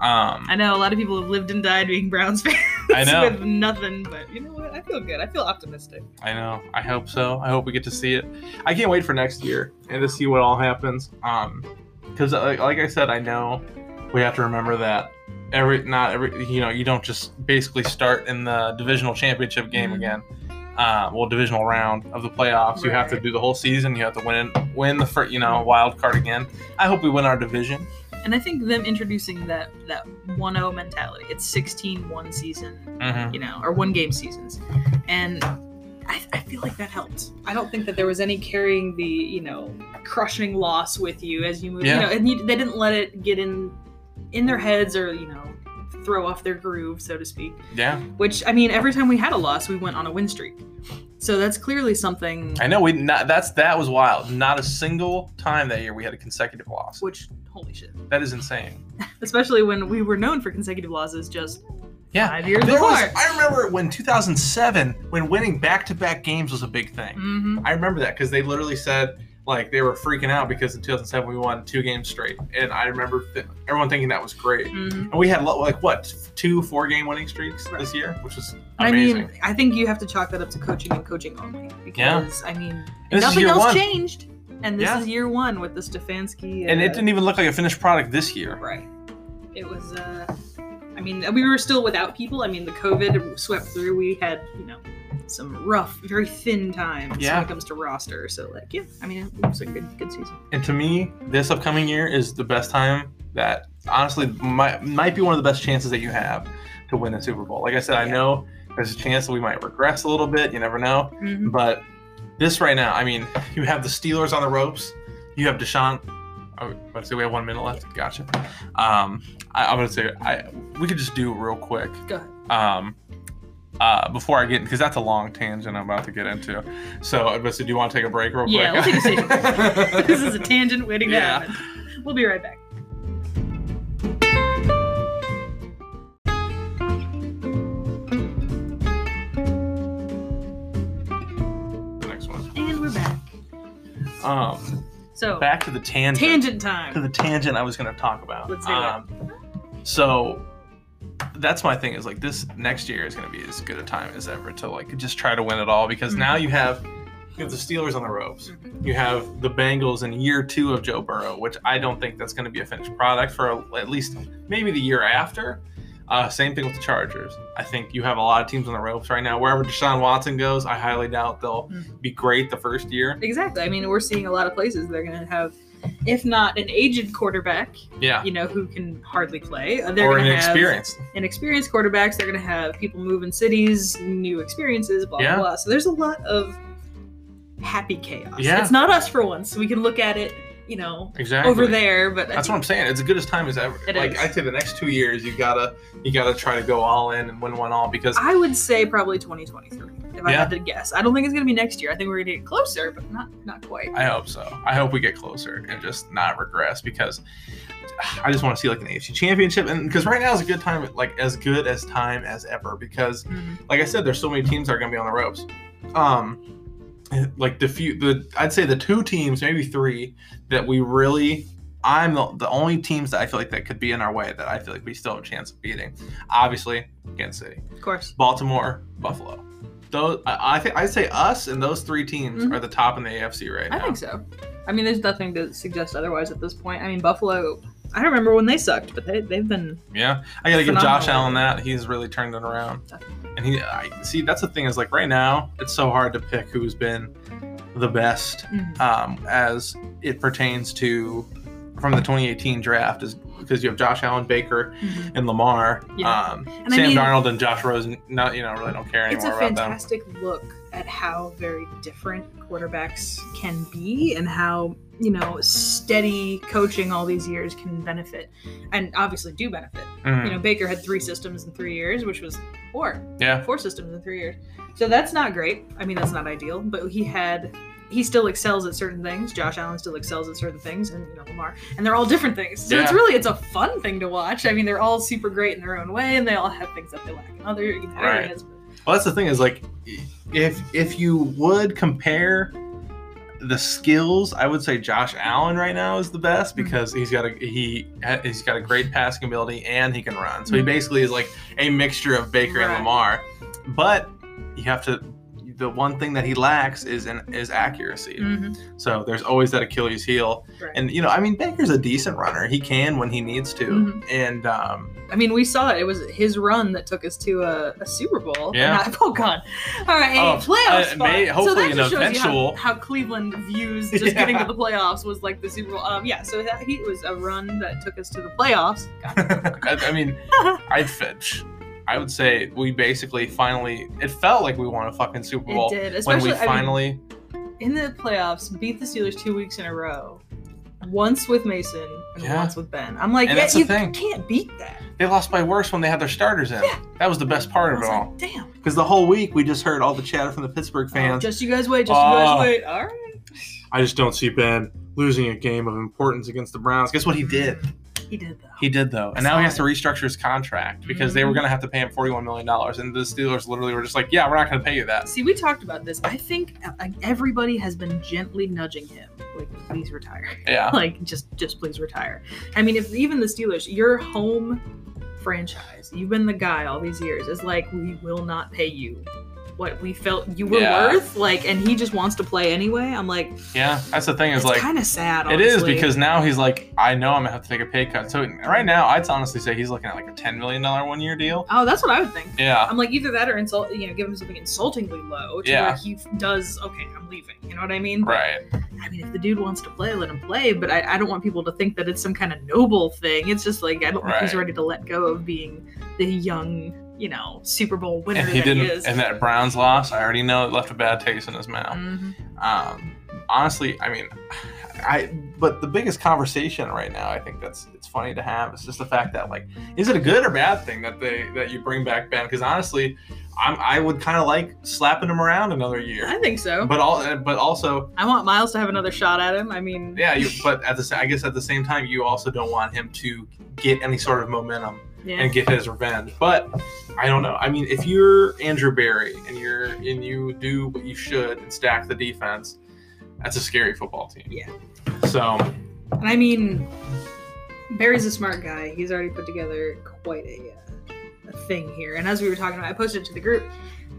Um, I know a lot of people have lived and died being Browns fans I know. with nothing, but you know what? I feel good. I feel optimistic. I know. I hope so. I hope we get to see it. I can't wait for next year and to see what all happens. Um, because like, like I said, I know we have to remember that every not every you know you don't just basically start in the divisional championship game Mhm. again. Uh, well, divisional round of the playoffs. You have to do the whole season. You have to win win the first, you know wild card again. I hope we win our division. And I think them introducing that that 1-0 mentality. It's 16 one season, hmm you know, or one game seasons. And I, I feel like that helped. I don't think that there was any carrying the, you know, crushing loss with you as you move. Yeah. You know, and you, they didn't let it get in in their heads or, you know, throw off their groove, so to speak. Yeah, Which I mean, every time we had a loss, we went on a win streak. So that's clearly something I know. We not, that's that was wild. Not a single time that year we had a consecutive loss. which holy shit. That is insane. Especially when we were known for consecutive losses just Yeah. five years There before. was, I remember when 2007, when winning back-to-back games was a big thing. hmm I remember that because they literally said like they were freaking out because in 2007 we won two games straight, and I remember th- everyone thinking that was great. hmm And we had like what two four-game winning streaks Right. this year, which was I mean, I think you have to chalk that up to coaching and coaching only. Because I mean, nothing else one. changed. And this Yeah. is year one with the Stefanski. and it uh, didn't even look like a finished product this year. Right. It was. uh I mean, we were still without people. I mean, the COVID swept through. We had, you know, some rough, very thin times Yeah. when it comes to roster. So, like, yeah, I mean, it was a good, good season. And to me, this upcoming year is the best time that honestly might might be one of the best chances that you have to win a Super Bowl. Like I said, I know there's a chance that we might regress a little bit. You never know. Mhm. But this right now, I mean, you have the Steelers on the ropes. You have Deshaun. Oh, let's say we have one minute left. Gotcha. Um, I, I'm gonna say I we could just do real quick. Go ahead. Um, uh, before I get because that's a long tangent I'm about to get into. So, but so do you want to take a break real Yeah, quick? we'll take a station. this is a tangent waiting Yeah. to happen. We'll be right back. the next one. And we're back. Um, So, back to the tangent. tangent time. to the tangent I was going to talk about. Let's do it. um, So that's my thing is like this next year is going to be as good a time as ever to like just try to win it all because now Mhm. you have You have the Steelers on the ropes. Mhm. You have the Bengals in year two of Joe Burrow, which I don't think that's going to be a finished product for a- at least maybe the year after. Uh, same thing with the Chargers. I think you have a lot of teams on the ropes right now. Wherever Deshaun Watson goes, I highly doubt they'll Mhm. be great the first year. Exactly. I mean, we're seeing a lot of places they're going to have, if not an aged quarterback, Yeah. you know, who can hardly play. uh, They're Or going to have inexperienced. inexperienced quarterbacks. They're going to have people move in cities, new experiences, blah Yeah. blah blah. So there's a lot of happy chaos. Yeah. It's not us for once. We can look at it, you know, Exactly. over there. But I That's what I'm saying. It's as good as time as ever. Like is. I'd say the next two years, you gotta you gotta try to go all in and win one all because I would say probably 2023 if I had to guess. I don't think it's going to be next year. I think we're going to get closer, but not not quite. I hope so. I hope we get closer and just not regress because I just want to see like an AFC championship and because right now is a good time, like as good as time as ever because Mhm. like I said, there's so many teams that are gonna be on the ropes. Um, like the few, the I'd say the two teams, maybe three, that we really, I'm the, the only teams that I feel like that could be in our way that I feel like we still have a chance of beating. Obviously, Kansas City, Of course. Baltimore, Buffalo. Those I, I think I'd say us and those three teams Mhm. are the top in the AFC right now. I think so. I mean, there's nothing to suggest otherwise at this point. I mean, Buffalo. I remember when they sucked, but they they've been Yeah, I gotta give Josh Allen that he's really turned it around. And he, I see, that's the thing is like right now it's so hard to pick who's been the best Mhm. um, as it pertains to from the 2018 draft is because you have Josh Allen, Baker, Mhm. and Lamar. Yeah. Um, And I Sam mean- Darnold and Josh Rosen, not you know, really don't care anymore. It's a fantastic look at how very different quarterbacks can be and how, you know, steady coaching all these years can benefit and obviously do benefit. Mhm. You know, Baker had three systems in three years, which was four, yeah, four systems in three years. So that's not great. I mean, that's not ideal, but he had. He still excels at certain things. Josh Allen still excels at certain things, and you know Lamar, and they're all different things. So it's really it's a fun thing to watch. I mean, they're all super great in their own way, and they all have things that they lack in other areas. Well, that's the thing is like, if if you would compare the skills, I would say Josh Allen right now is the best Mhm. because he's got a he he's got a great passing ability and he can run. So he Mhm. basically is like a mixture of Baker and Lamar. But you have to. The one thing that he lacks is an, is accuracy. Mhm. So there's always that Achilles heel. Right. And you know, I mean, Baker's a decent runner. He can when he needs to. Mhm. And um, I mean, we saw it. It was his run that took us to a, a Super Bowl. Yeah. Not- oh God. All right. Oh, playoff uh, may- so hopefully that just shows you eventual- how, how Cleveland views just Yeah. getting to the playoffs was like the Super Bowl. Um, yeah. So that he was a run that took us to the playoffs. I, I mean, I'd fetch. I would say we basically finally. It felt like we won a fucking Super Bowl It did, especially when especially we I mean, finally. in the playoffs, beat the Steelers two weeks in a row. Once with Mason and Yeah. once with Ben. I'm like, And yeah, that's you thing. can't beat that. They lost by worse when they had their starters in. Yeah. That was the best part I of it like, all. damn. Because the whole week we just heard all the chatter from the Pittsburgh Oh, fans. just you guys wait. Just you guys Oh. wait. All right. I just don't see Ben losing a game of importance against the Browns. Guess what he did? He did though. He did though, and now he has to restructure his contract because they Mhm. were going to have to pay him forty-one million dollars, and the Steelers literally were just like, "Yeah, we're not going to pay you that." See, we talked about this. I think everybody has been gently nudging him, like, please retire. Yeah, like, just, just please retire. I mean, if even the Steelers, your home franchise, you've been the guy all these years, is like, we will not pay you what we felt you were Yeah. worth. Like, and he just wants to play anyway. I'm like, yeah. That's the thing is like kind of sad. it is because now he's like, I know I'm gonna have to take a pay cut. So right now, I'd honestly say he's looking at like a ten million dollar one-year deal. Oh, that's what I would think. Yeah, I'm like either that or insult, you know, give him something insultingly low to Yeah. where he does. Okay, I'm leaving. You know what I mean? But, right. I mean, if the dude wants to play, let him play. But I, I don't want people to think that it's some kind of noble thing. It's just like I don't think he's ready to let go of being the young, you know, Super Bowl winner And he that didn't. he is. and that Browns loss, I already know it left a bad taste in his mouth. Mhm. Um, honestly, I mean, I. But the biggest conversation right now, I think that's it's funny to have, is just the fact that like, is it a good or bad thing that they that you bring back Ben? Because honestly, I'm I would kind of like slapping him around another year. I think so. But all, but also, I want Myles to have another shot at him. I mean, yeah. You, but at the I guess at the same time, you also don't want him to get any sort of momentum yeah. and get his revenge. But I don't know. I mean, if you're Andrew Berry and you're and you do what you should and stack the defense, that's a scary football team. Yeah. So And I mean, Berry's a smart guy. He's already put together quite a, uh, a thing here. And as we were talking about, I posted it to the group.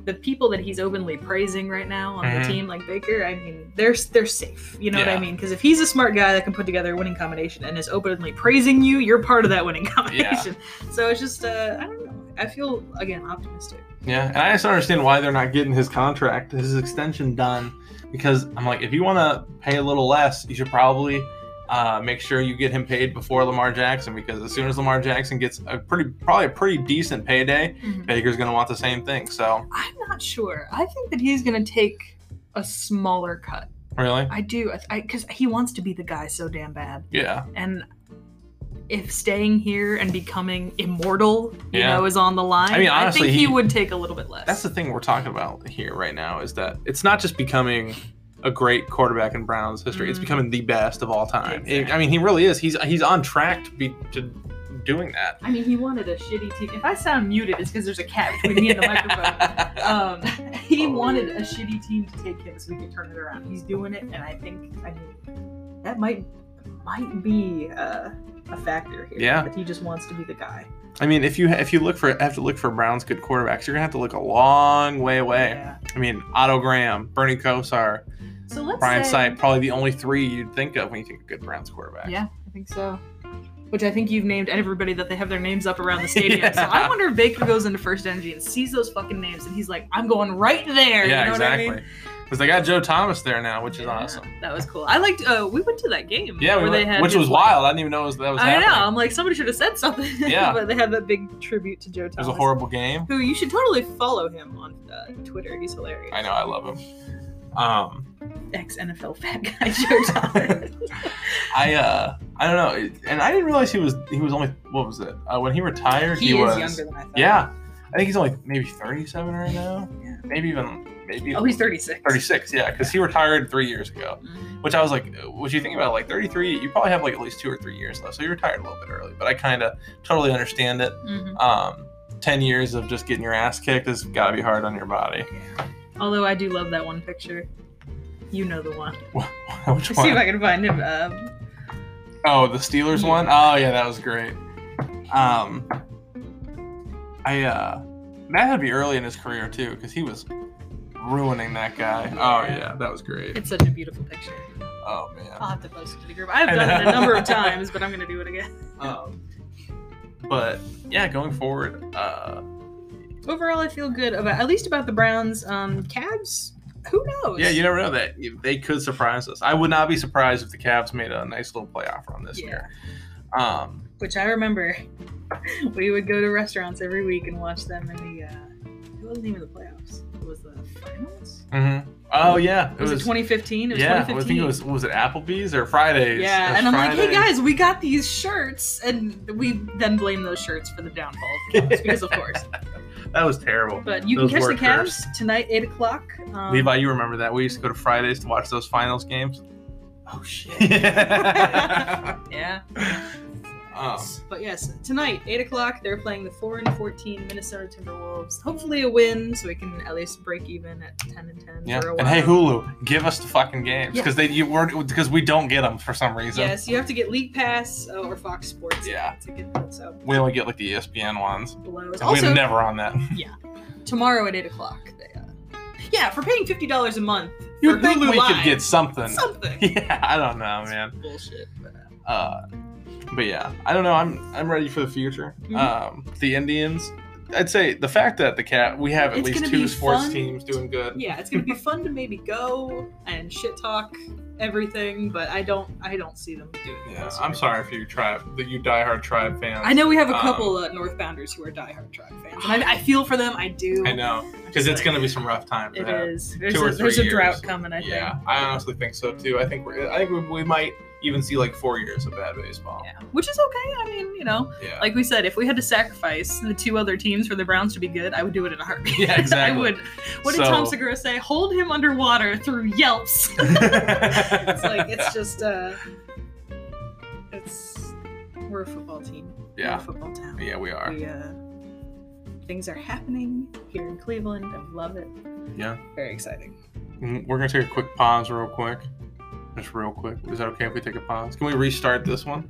The people that he's openly praising right now on Mhm. the team, like Baker, I mean, they're they're safe. You know what I mean? Because if he's a smart guy that can put together a winning combination and is openly praising you, you're part of that winning combination. So it's just, uh, I don't know. I feel again optimistic. Yeah, and I just don't understand why they're not getting his contract, his extension done. Because I'm like, if you want to pay a little less, you should probably uh, make sure you get him paid before Lamar Jackson. Because as soon as Lamar Jackson gets a pretty, probably a pretty decent payday, Baker's going to want the same thing. So, I'm not sure. I think that he's gonna take a smaller cut. really, I do, I because he wants to be the guy so damn bad. yeah, and if staying here and becoming immortal, you Yeah. know, is on the line, I mean, honestly, think he, he- would take a little bit less. that's the thing we're talking about here right now is that it's not just becoming a great quarterback in Browns history; it's Mhm. becoming the best of all time. It- I mean, he really is. He's he's on track to be to doing that. I mean, he wanted a shitty team. If I sound muted, it's because there's a cat between me and the microphone. Um, he wanted a shitty team to take him so we could turn it around. He's doing it, and I think, I mean, that might might be uh, a factor here. Yeah. that he just wants to be the guy. I mean, if you if you look for have to look for Browns good quarterbacks, you're gonna have to look a long way away. Yeah. I mean, Otto Graham, Bernie Kosar, So let's Brian say, Sipe, probably the only three you'd think of when you think of good Browns quarterbacks. Yeah, I think so. Which I think you've named everybody that they have their names up around the stadium. So I wonder if Baker goes into First Energy and sees those fucking names and he's like, I'm going right there. Yeah, you know exactly. what I mean? Because they got Joe Thomas there now, which is Yeah, awesome. That was cool. I liked. Uh, we went to that game. Yeah, we they went- had which was like- wild. I didn't even know it was, that was I happening. know. I'm like, somebody should have said something. Yeah. but they had that big tribute to Joe Thomas. It was a horrible game. Who you should totally follow him on uh, Twitter. He's hilarious. I know, I love him. Um, Ex NFL fat guy Joe. I uh, I don't know, and I didn't realize he was he was only what was it uh, when he retired? he, He, is was younger than I thought. yeah. I think he's only maybe 37 right now. Yeah. Maybe even maybe Oh, he's 36. 36. Yeah, because he retired three years ago. Mhm. Which I was like, what you think about like 33? You probably have like at least two or three years left, so you retired a little bit early. But I kind of totally understand it. Mhm. Um, 10 years of just getting your ass kicked has got to be hard on your body. Although I do love that one picture. You know the one. Which Let's see if? I can find him. Um, Oh, the Steelers Yeah. one. Oh yeah, that was great. Um, I uh, that had to be early in his career too, because he was ruining that guy. Oh yeah, that was great. it's such a beautiful picture. Oh man. I'll have to post it to the group. I've done it a number of times, but I'm gonna do it again. Um, but yeah, going forward, uh, Overall, I feel good about at least about the Browns. Um, Cavs, who knows? yeah, you never know that they could surprise us. I would not be surprised if the Cavs made a nice little playoff run this Yeah. year. Um, Which I remember, we would go to restaurants every week and watch them in the. Uh, it wasn't even the playoffs. It was the finals. mhm. Oh yeah, it Was it 2015? It was yeah, I think it was was it Applebee's or Fridays? Yeah, and I'm like, hey guys, we got these shirts, and we then blame those shirts for the downfall of the because of course. That was terrible. But you can catch the were Cavs cursed. tonight, eight o'clock. Um, Levi, you remember that? We used to go to Fridays to watch those finals games. Oh shit. yeah. Yeah. um, But yes, tonight, eight o'clock, they're playing the four and fourteen Minnesota Timberwolves. Hopefully a win, so we can at least break even at ten and ten yeah. for a while. And hey, Hulu, give us the fucking games Yeah. because they you were because we don't get them for some reason. Yes, you have to get League Pass uh, or Fox Sports. Yeah. To get that, so We only get like the ESPN ones. blows. And we're never on that. Yeah. Tomorrow at eight o'clock. They, uh, yeah, for paying fifty dollars a month. You'd think Hulu we Live, could get something. something. Yeah, I don't know, man. Bullshit. But, uh, Uh, but yeah, I don't know. I'm I'm ready for the future. Mhm. Um, the Indians. I'd say the fact that the cat we have at It's least two sports fun. teams doing good. yeah, it's gonna be fun to maybe go and shit talk everything, but I don't I don't see them doing. Yeah, this I'm sorry for you tribe, the you diehard tribe fans. I know we have a Um, couple uh, Northbounders who are diehard Tribe fans, and I, I feel for them. I do. I know because it's gonna be some rough times. It is. There's two or a, there's a drought coming. I think. Yeah, I honestly think so too. I think we're, I think we, we might even see like four years of bad baseball. Yeah, which is okay. I mean, you know, Yeah. like we said, if we had to sacrifice the two other teams for the Browns to be good, I would do it in a heartbeat. Yeah, exactly. I would. What did So- Tom Segura say? Hold him underwater through yelps. it's like it's just uh, it's we're a football team. We're yeah, a football town. yeah, we are. We, uh, things are happening here in Cleveland. I love it. Yeah. Very exciting. Mm, We're gonna take a quick pause, real quick just real quick. Is that okay if we take a pause? Can we restart this one?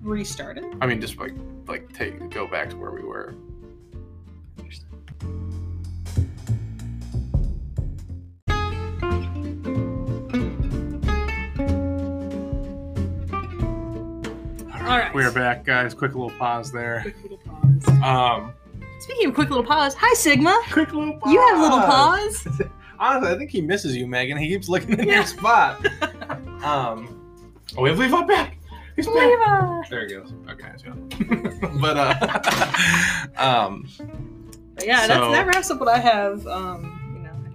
Restart it? I mean, just like like take go back to where we were. All right. We are back, guys. Quick little pause there. Quick little pause. Um, Speaking of quick little pause, hi Sigma. Quick little pause. You have little pause. Honestly, I think he misses you, Megan. He keeps looking in your spot. um, oh, we have Levi back. He's back. Levi. There he goes. Okay, so. but uh, um, But yeah, So- that's, that wraps up what I have. Um.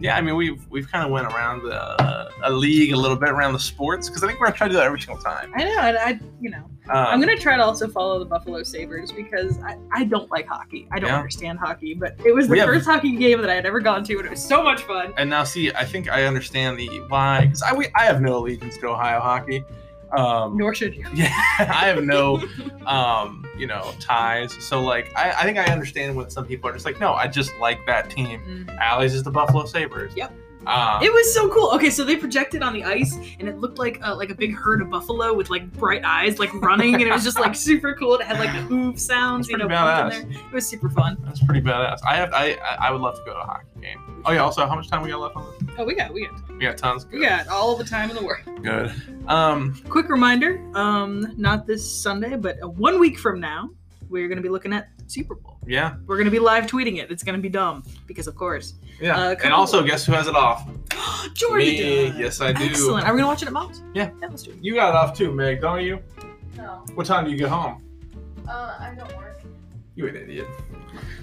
Yeah, I mean, we've we've kind of went around the uh, a league a little bit around the sports because I think we're gonna try to do that every single time. I know, and I, you know, Um, I'm gonna try to also follow the Buffalo Sabres because I, I don't like hockey. I don't Yeah. understand hockey, but it was the We have- first hockey game that I had ever gone to, and it was so much fun. And now, see, I think I understand the why because I we, I have no allegiance to Ohio hockey. Um, Nor should you. yeah, I have no um, you know ties. So like, I, I think I understand when some people are just like, no, I just like that team. Mm. Allie's is the Buffalo Sabres. Yep. Um, It was so cool. Okay, so they projected on the ice, and it looked like uh, like a big herd of buffalo with like bright eyes, like running, and it was just like super cool. It had like the hoof sounds, you know, in there. It was super fun. that's pretty badass. I have I I- would love to go to a hockey game. Oh yeah. Also, how much time we got left on this? Oh, we got we got We got tons. we got all the time in the world. Good. Um, Quick reminder, um, not this Sunday, but uh, one week from now, we're gonna be looking at Super Bowl. yeah, We're gonna be live tweeting it. It's gonna be dumb because, of course, yeah. Uh, and also, guess who has it off? Jordy Me. Yes, I do. Excellent. Are we gonna watch it at Mom's? Yeah. Yeah, let's do it. You got it off too, Meg, don't you? No. What time do you get home? Uh, I don't work. You an idiot.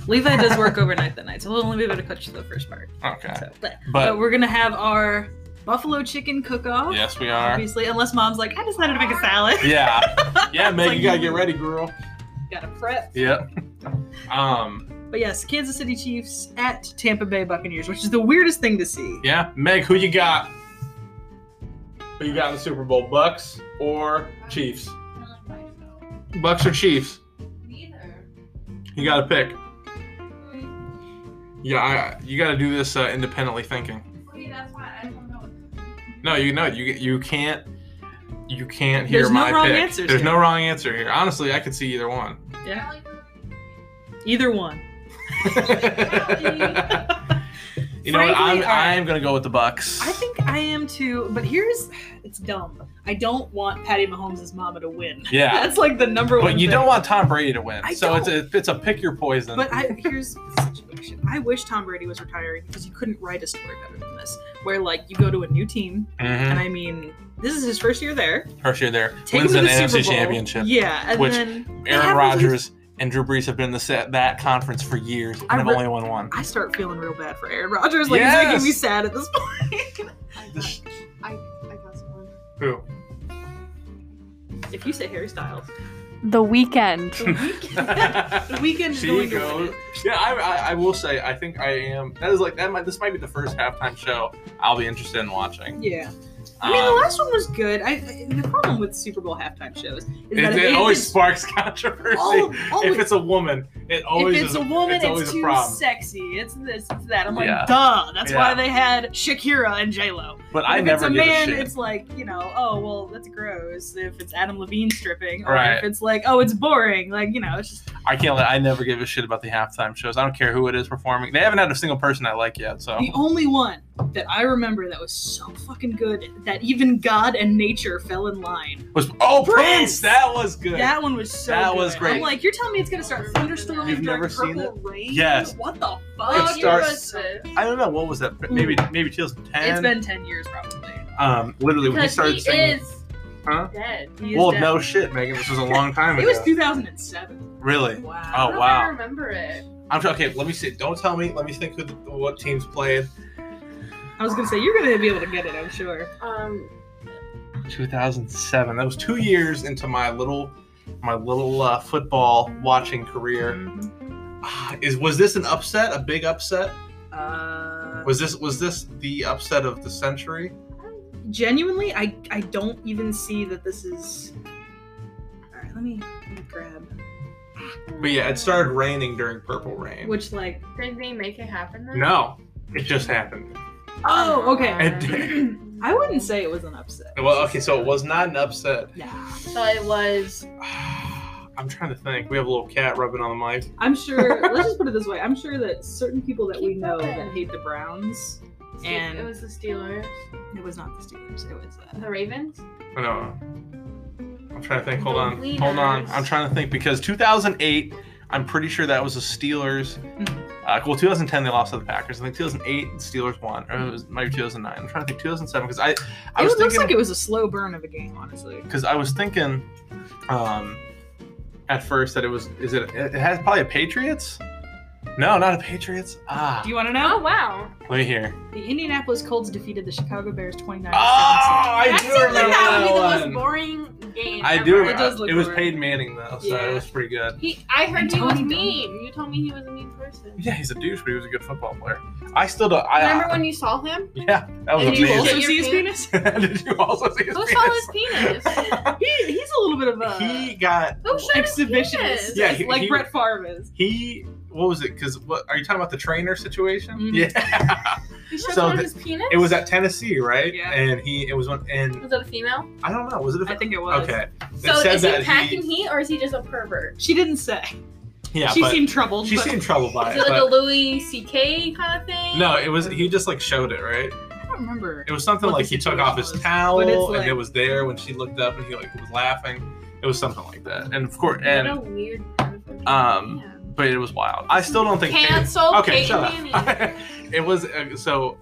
Levi does work overnight that night, so we'll only be able to catch the first part. Okay. So, but, But but we're gonna have our buffalo chicken cook-off. yes, we are. Obviously, unless Mom's like, I decided to make a salad. Yeah. Yeah, Meg, like, you gotta get ready, girl. Gotta prep. Yep. Um. But yes, Kansas City Chiefs at Tampa Bay Buccaneers, which is the weirdest thing to see. Yeah, Meg, who you got? Who you got in the Super Bowl? Bucks or Chiefs? Bucks or Chiefs? Neither. You gotta pick. Yeah, I, you gotta do this uh, independently thinking. Wait, that's why I don't know. No, you know you you can't you can't hear There's no my wrong pick. answers There's here. no wrong answer here. Honestly, I could see either one. Yeah. Either one. you know what? I'm Frankly, I- I'm gonna go with the Bucks. I think I am too, but here's it's dumb. I don't want Patty Mahomes' mama to win. Yeah. That's like the number one. But you thing. don't want Tom Brady to win, I so it's don't. a it's a pick your poison. But I here's the situation. I wish Tom Brady was retiring because you couldn't write a story better than this. Where like you go to a new team, Mhm. and I mean, this is his first year there. First year there, Take wins an the NFC Bowl. championship. Yeah, and which then Aaron haven't Rodgers and Drew Brees have been in the set that conference for years and I have re- only won one. I start feeling real bad for Aaron Rodgers. Like Yes. he's making me sad at this point. I The sh- got, I, I got someone. Who? if you say Harry Styles, The Weeknd. the Weeknd, the Weeknd is She going goes. Yeah, I, I, I will say I think I am. That is like that. Might, this might be the first halftime show I'll be interested in watching. Yeah. I mean, the Um, last one was good. I the problem with Super Bowl halftime shows is it, that if it always it's- sparks controversy. all- always- if it's a woman, it always if it's is a woman, it's, it's, too sexy. It's this, it's that. I'm like, Yeah. duh. That's Yeah. why they had Shakira and J Lo. But I if never it's a give man, a shit. it's like you know, oh well, that's gross. If it's Adam Levine stripping, or Right. if it's like, oh, it's boring. Like you know, it's just I can't. Let, I never give a shit about the halftime shows. I don't care who it is performing. They haven't had a single person I like yet. So the only one that I remember that was so fucking good that even God and nature fell in line. was oh Prince. Prince! That was good. That one was so. That good. was great. I'm like, you're telling me it's gonna start thunderstorming You've during never seen purple rain? Yes. What the fuck? What year starts- I don't know what was that. Maybe maybe 2010. It's been ten years probably. um literally when he Because started he singing. is Huh? dead. Well, dead. no shit, Megan. This was a long time It ago. It was 2007. really? Wow. Oh, I don't wow. I remember it. I'm tr- okay. Let me see. Don't tell me. Let me think who the, what teams played. I was gonna say you're gonna be able to get it. I'm sure. Um, 2007. That was two years into my little my little uh, football watching career. Mhm. Ah, Is was this an upset? A big upset? Uh, Was this was this the upset of the century? genuinely, I I don't even see that this is. All right, let me, let me grab. But yeah, it started raining during Purple Rain. Which like? did they make it happen then? No, it just happened. Oh, okay. It. I wouldn't say it was an upset. Well, okay, so it was not an upset. Yeah. So it was. I'm trying to think. We have a little cat rubbing on the mic. I'm sure. let's just put it this way. I'm sure that certain people that we know going. that hate the Browns, and it was the Steelers. it was not the Steelers. It was uh, The Ravens? No, I'm trying to think. Hold on. Hold on. I'm trying to think because 2008, I'm pretty sure that was the Steelers. Uh, well, 2010 they lost to the Packers. I think 2008 the Steelers won, or it was maybe 2009. I'm trying to think 2007 because I, I it was looks thinking like it was a slow burn of a game, honestly. because I was thinking, um, at first that it was is it it has probably a Patriots. No, not a Patriots. Ah, Do you want to know? Oh wow. let me hear. The Indianapolis Colts defeated the Chicago Bears 29 Oh, I that do seems like remember that would be the most one. boring game. I ever. do. It Remember. does It, was boring. Peyton Manning though, so Yeah. it was pretty good. He, I heard And he was Tony mean. You told me he was a mean person. Yeah, he's a douche, but he was a good football player. I still don't. I, Remember when you saw him? Yeah, that was And Did you Amazing. also amazing. see his penis? Did you also see his Who penis? saw his penis? he, he's a little bit of a he got Who showed his exhibitionist. penis? Yeah, he- like he- Brett Favre is. he. What was it? Because what are you talking about? The trainer situation? Mhm. Yeah, He showed So the- his penis? it was at Tennessee, right? Yeah. And he it was one and Was it a female? I don't know. Was it? A, I think it was. Okay. So It said is he that packing heat or is he just a pervert? She didn't say. Yeah, she but seemed troubled. she but seemed troubled by Is it. it like But a Louis C.K. kind of thing? no, it was he just like showed it, right? I don't remember. It was something like he took off his was. towel But it's and it was there when she looked up and he like was laughing. It was something like that. And of course, What and a weird. Um, man. But it was wild. I still don't think Peyton- Cancel Okay, Peyton shut Manning. up. it was uh, so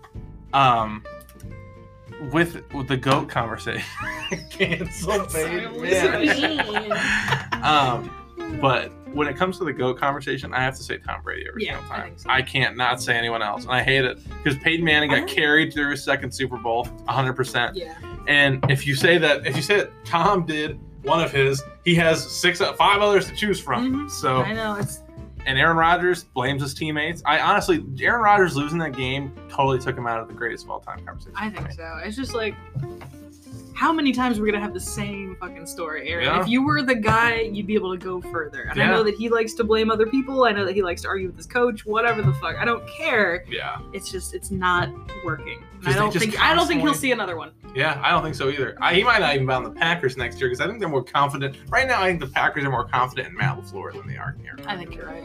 um with with the goat conversation. Cancel Peyton um, but when it comes to the goat conversation, I have to say Tom Brady every Yeah, single I time. think so. I can't not say anyone else, and I hate it because Peyton Manning got carried through his second Super Bowl, 100. percent Yeah. And if you say that, if you say that Tom did one of his, he has six, five others to choose from. Mhm. So I know it's and Aaron Rodgers blames his teammates. I honestly, Aaron Rodgers losing that game totally took him out of the greatest of all time conversation. I think so. It's just like how many times we're gonna have the same fucking story, Aaron? Yeah. If you were the guy, you'd be able to go further. And I know that he likes to blame other people. I know that he likes to argue with his coach. Whatever the fuck, I don't care. Yeah, It's just it's not working. And Just- I don't just think I don't think he'll see another one. yeah, I don't think so either. I, he might not even be on the Packers next year because I think they're more confident. Right now, I think the Packers are more confident in Matt Lafleur than they are in here. I think you're right.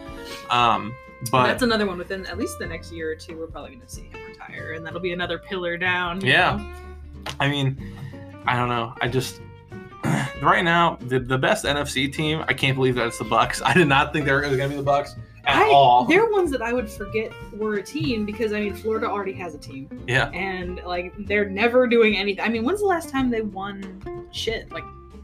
Um, But but that's another one within at least the next year or two. We're probably going to see him retire, and that'll be another pillar down. Yeah. know? I mean, I don't know. I just right now the, the best NFC team. I can't believe that it's the Bucks. I did not think they were going to be the Bucks at I, all. They're ones that I would forget were a team because I mean Florida already has a team, Yeah, and like they're never doing anything. I mean, when's the last time they won shit? Like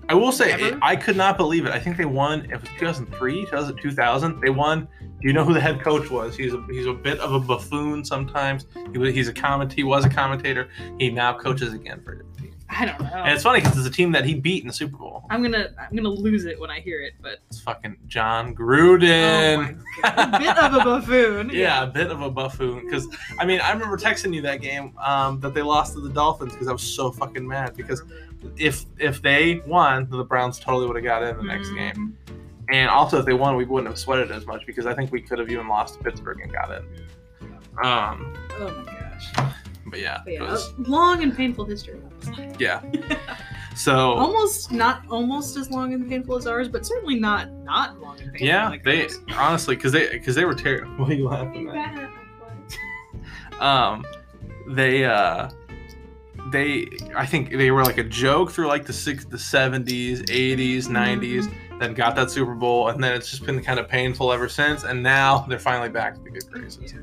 I will say Ever? I could not believe it. I think they won. It was 2003, 2000, 2000. They won. Do you know who the head coach was? He's a he's a bit of a buffoon sometimes. He was he's a comment. He was a commentator. He now coaches again for a different team. I don't know. And it's funny because it's a team that he beat in the Super Bowl. I'm gonna I'm gonna lose it when I hear it, but It's fucking John oh Gruden. god, a bit of a buffoon. yeah, a bit of a buffoon. Because I mean, I remember texting you that game um, that they lost to the Dolphins because I was so fucking mad. Because if if they won, the Browns totally would have got in the next Mhm. game. And also, if they won, we wouldn't have sweated as much because I think we could have even lost to Pittsburgh and got in. Um, Oh my gosh. But yeah, But it yeah, was, a long and painful history. yeah. So Almost not almost as long and painful as ours, but certainly not not long and painful. yeah, like they ours. honestly because they because they were terrible. What are you laughing at? um they uh they i think they were like a joke through like the six the 70s 80s 90s then got that super bowl and then it's just been kind of painful ever since and now they're finally back to the good graces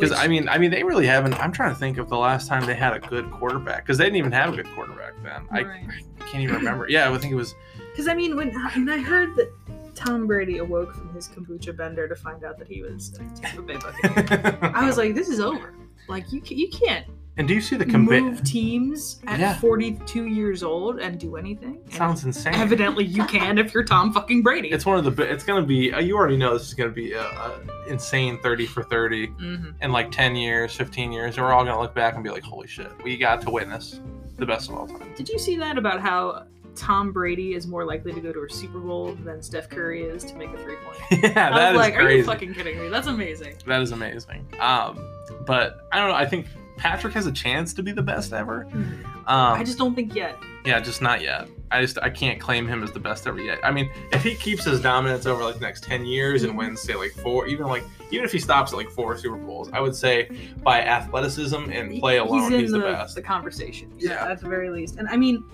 because i mean i mean they really haven't i'm trying to think of the last time they had a good quarterback because they didn't even have a good quarterback then I, Right. I can't even remember yeah i think it was Because I mean, when, when I heard that Tom Brady awoke from his kombucha bender to find out that he was a Tampa Bay Buccaneer, I was like, this is over. Like you, you can't and do you see the move teams at Yeah. 42 years old and do anything. And sounds insane evidently you can if you're Tom fucking Brady. It's one of the. It's gonna be. Uh, you already know this is gonna be a, a insane thirty for thirty Mhm. in like ten years, fifteen years, and we're all gonna look back and be like, "Holy shit, we got to witness the best of all time." Did you see that about how Tom Brady is more likely to go to a Super Bowl than Steph Curry is to make a three point? yeah, I that was is like, are you fucking kidding me? That's amazing. That is amazing. Um, but I don't know. I think Patrick has a chance to be the best ever. Um, I just don't think yet. yeah, just not yet. I just I can't claim him as the best ever yet. I mean, if he keeps his dominance over like the next ten years and wins, say like four, even like even if he stops at like four Super Bowls, I would say by athleticism and play alone, he's he's, in the, best. The conversation, Yeah. at the very least. And I mean,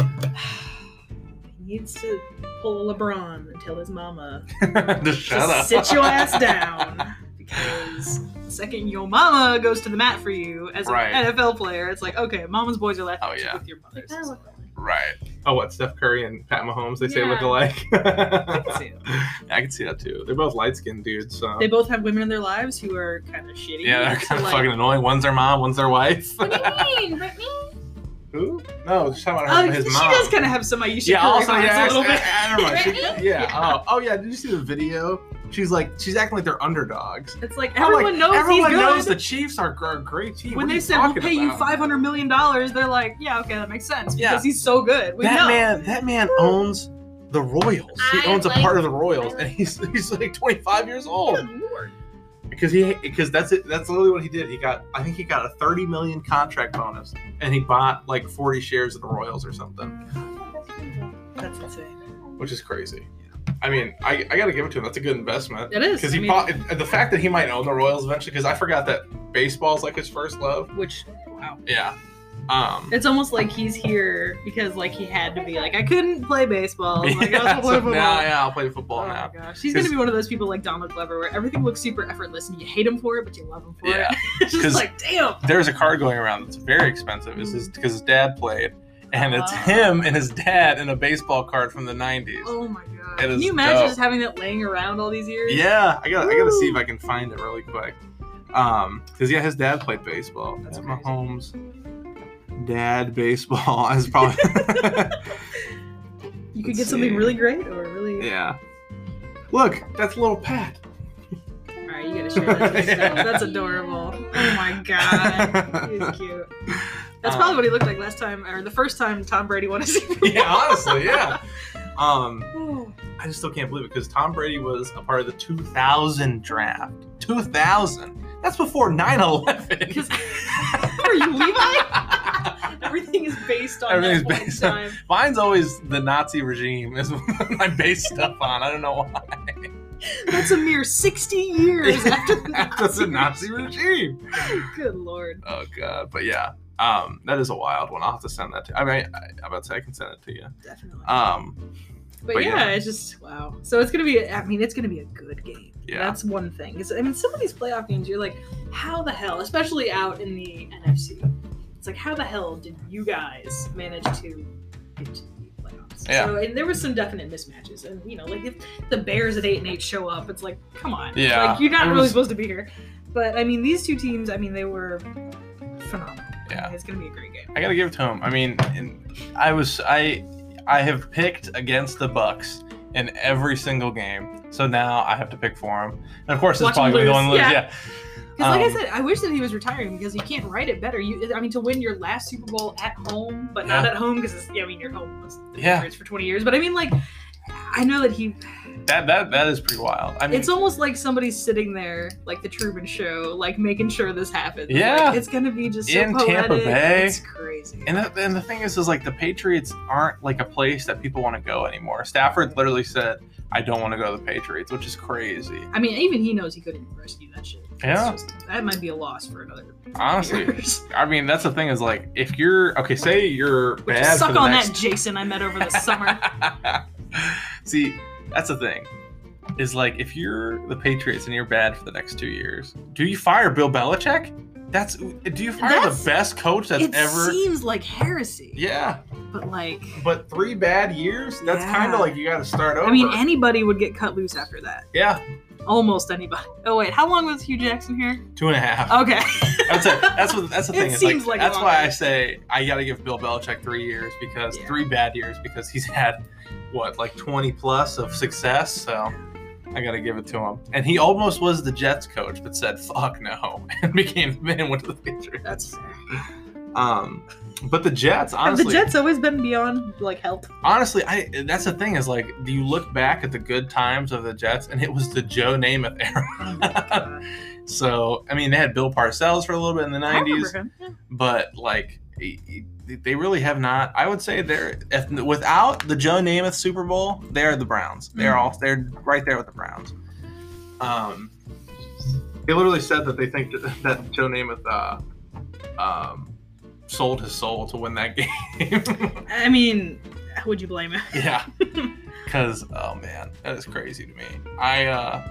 he needs to pull LeBron and tell his mama Just shut to up. sit your ass down. Because the second your mama goes to the mat for you as an NFL player, it's like, okay, mama's boys are left Oh, yeah. with your mothers. Like, Right. Oh, what? Steph Curry and Pat Mahomes? They say look alike. I can see it. I can see that too. They're both light skinned dudes. So They both have women in their lives who are kind of shitty. yeah, they're So, kind of like, fucking annoying. One's their mom, one's their wife. What do you mean, Brittany? Who? No, just talking Oh, about her, his she mom. She does kind of have some Ayesha yeah, Curry also vibes yeah, a little I- bit. I, I don't know. She- yeah. Yeah. Oh, oh yeah. Did you see the video? She's like, she's acting like they're underdogs. It's like I'm everyone like, knows Everyone he's good. knows the Chiefs are, are a great team. when What they you said we'll talking pay you five hundred million dollars, they're like, yeah, okay, that makes sense Yeah. because he's so good. We that know. man, that man owns the Royals. He I owns a part of the Royals, like- and he's he's like 25 years old. Lord. because he because that's it that's literally what he did he got i think he got a 30 million contract bonus and he bought like 40 shares of the royals or something That's insane. which is crazy i mean i, I gotta give it to him that's a good investment It is. because I he mean, bought the fact that he might own the royals eventually because i forgot that baseball's like his first love which wow. yeah um It's almost like he's here because like he had to be like I couldn't play baseball. yeah, Like, I was so football. Now, yeah, I'll play football Oh now my gosh, he's gonna be one of those people like Donald Glover, where everything looks super effortless and you hate him for it, but you love him for Yeah. it. it's 'Cause- just like, damn. there's a card going around that's very expensive his because his dad played and it's Ah. him and his dad in a baseball card from the 90s Oh my god. Can you imagine dope. just having that laying around all these years? Yeah, I got I got to see if I can find it really quick. Um, because yeah, his dad played baseball. That's That's crazy. Mahomes. Dad baseball is probably You could Let's get something really great or really. yeah. Look, that's little Pat. All right, you gotta share that. That's, that's adorable. Oh my god, he's cute. That's Um, probably what he looked like last time, or the first time Tom Brady won a Super Bowl. yeah, honestly, yeah. Um, I just still can't believe it because Tom Brady was a part of the 2000 draft. 2000. That's before 9/11. Because are you Levi? Everything is based on Everything's that point based on- time. Mine's always the Nazi regime is what I base stuff on. I don't know why. That's a mere 60 years after the After the Nazi regime. Good lord. Oh god, but yeah, um, that is a wild one. I'll have to send that to. I mean, I, I'm about to say I can send it to you. Definitely. Um, but, but yeah, yeah. it's just wow. So it's gonna be. I mean, it's gonna be a good game. Yeah. That's one thing. I mean, some of these playoff games, you're like, how the hell? Especially out in the NFC, it's like, how the hell did you guys manage to get to the playoffs? Yeah. So and there was some definite mismatches, and you know, like if the Bears at eight and eight show up, it's like, come on. Yeah, Like you're not it really supposed to be here. But I mean, these two teams, I mean, they were phenomenal. I Yeah. it's gonna be a great game. I gotta give it to him. I mean, I was I I have picked against the Bucks in every single game, so now I have to pick for him. And of course, it's probably going to lose, yeah. Yeah. Because, like I Um, said, I wish that he was retiring because you can't write it better. You, I mean, to win your last Super Bowl at home, but not Yeah. at home because, yeah, I mean, your home was the Yeah. Patriots for 20 years. But I mean, like, I know that he. That that that is pretty wild. I mean, It's almost like somebody's sitting there, like the Truman Show, like making sure this happens. Yeah. Like, it's gonna be just so In Tampa. Bay. It's crazy. And the, and the thing is, is like the Patriots aren't like a place that people want to go anymore. Stafford literally said, "I don't want to go to the Patriots," which is crazy. I mean, even he knows he couldn't rescue that shit. Yeah. just- that might be a loss for another. Honestly, years. I mean that's the thing is like if you're okay, say you're Which bad suck on next that, Jason. I met over the summer. See, that's the thing. Is like if you're the Patriots and you're bad for the next two years, do you fire Bill Belichick? That's do you fire That's- the best coach that's it ever? seems like heresy. Yeah, But like, but three bad years. That's Yeah. kind of like you got to start over. I mean, anybody would get cut loose after that. yeah, Almost anybody. Oh wait, how long was Hue Jackson here? two and a half. Okay. That's it. That's what. That's the It thing. It's seems like, like that's why I say I got to give Bill Belichick three years because Yeah. three bad years because he's had what like twenty plus of success. So I got to give it to him. And he almost was the Jets coach, but said fuck no and became and went to the Patriots. That's fair. Um, but the Jets, Have honestly, the Jets always been beyond like help? honestly, I that's the thing is like, do you look back at the good times of the Jets and it was the Joe Namath era. so I mean, they had Bill Parcells for a little bit in the nineties. Yeah. but like they really have not. I would say they're if, without the Joe Namath Super Bowl, they're the Browns. They're Mhm. all they're right there with the Browns. Um, they literally said that they think that, that Joe Namath uh, um, sold his soul to win that game. I mean, Would you blame him? Yeah. Because oh man, that is crazy to me. I uh,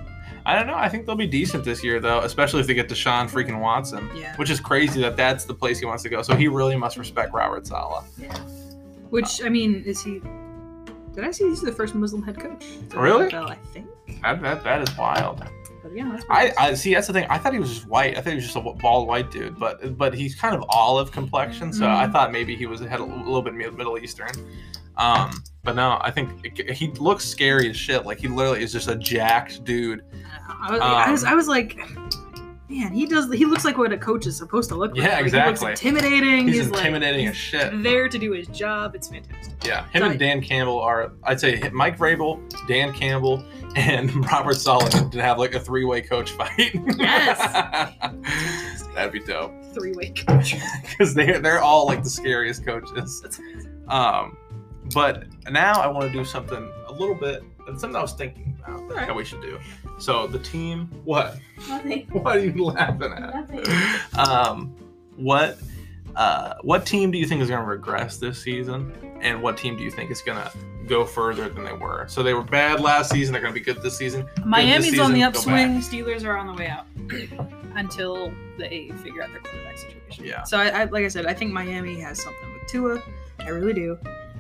I don't know. I think they'll be decent this year though, especially if they get Deshaun freaking Watson. Yeah. Which is crazy that that's the place he wants to go. So he really must respect Robert Saleh. Yeah. Which I mean, is he? Did I see he's the first Muslim head coach? Really? NFL, I think. That, that, that is wild. But yeah, that's I, I see. That's the thing. I thought he was just white. I thought he was just a bald white dude, but but he's kind of olive complexion. So I Mhm. thought maybe he was had a little bit Middle Eastern. Um, but no, I think it- he looks scary as shit. Like he literally is just a jacked dude. I was, I was, Um, I was like, man, he does. He looks like what a coach is supposed to look like. Yeah, Like, exactly. He looks intimidating. He's, He's, intimidating like, as shit. There to do his job. It's fantastic. Yeah, him So and Dan Campbell are. I'd say Mike Vrabel, Dan Campbell, and Robert Sullivan to have like a three-way coach fight. Yes. That'd be dope. Three way coach. because they they're all like the scariest coaches. That's amazing. Um, but now I want to do something a little bit. Something I was thinking about Alright. that we should do. So the team. What? Nothing. What are you laughing at? Nothing. Um, what? Uh, what team do you think is going to regress this season, and what team do you think is going to go further than they were? So they were bad last season. They're going to be good this season. Miami's on the upswing. Steelers are on the way out until they figure out their quarterback situation. Yeah. So I, I, like I said, I think Miami has something with Tua. I really do.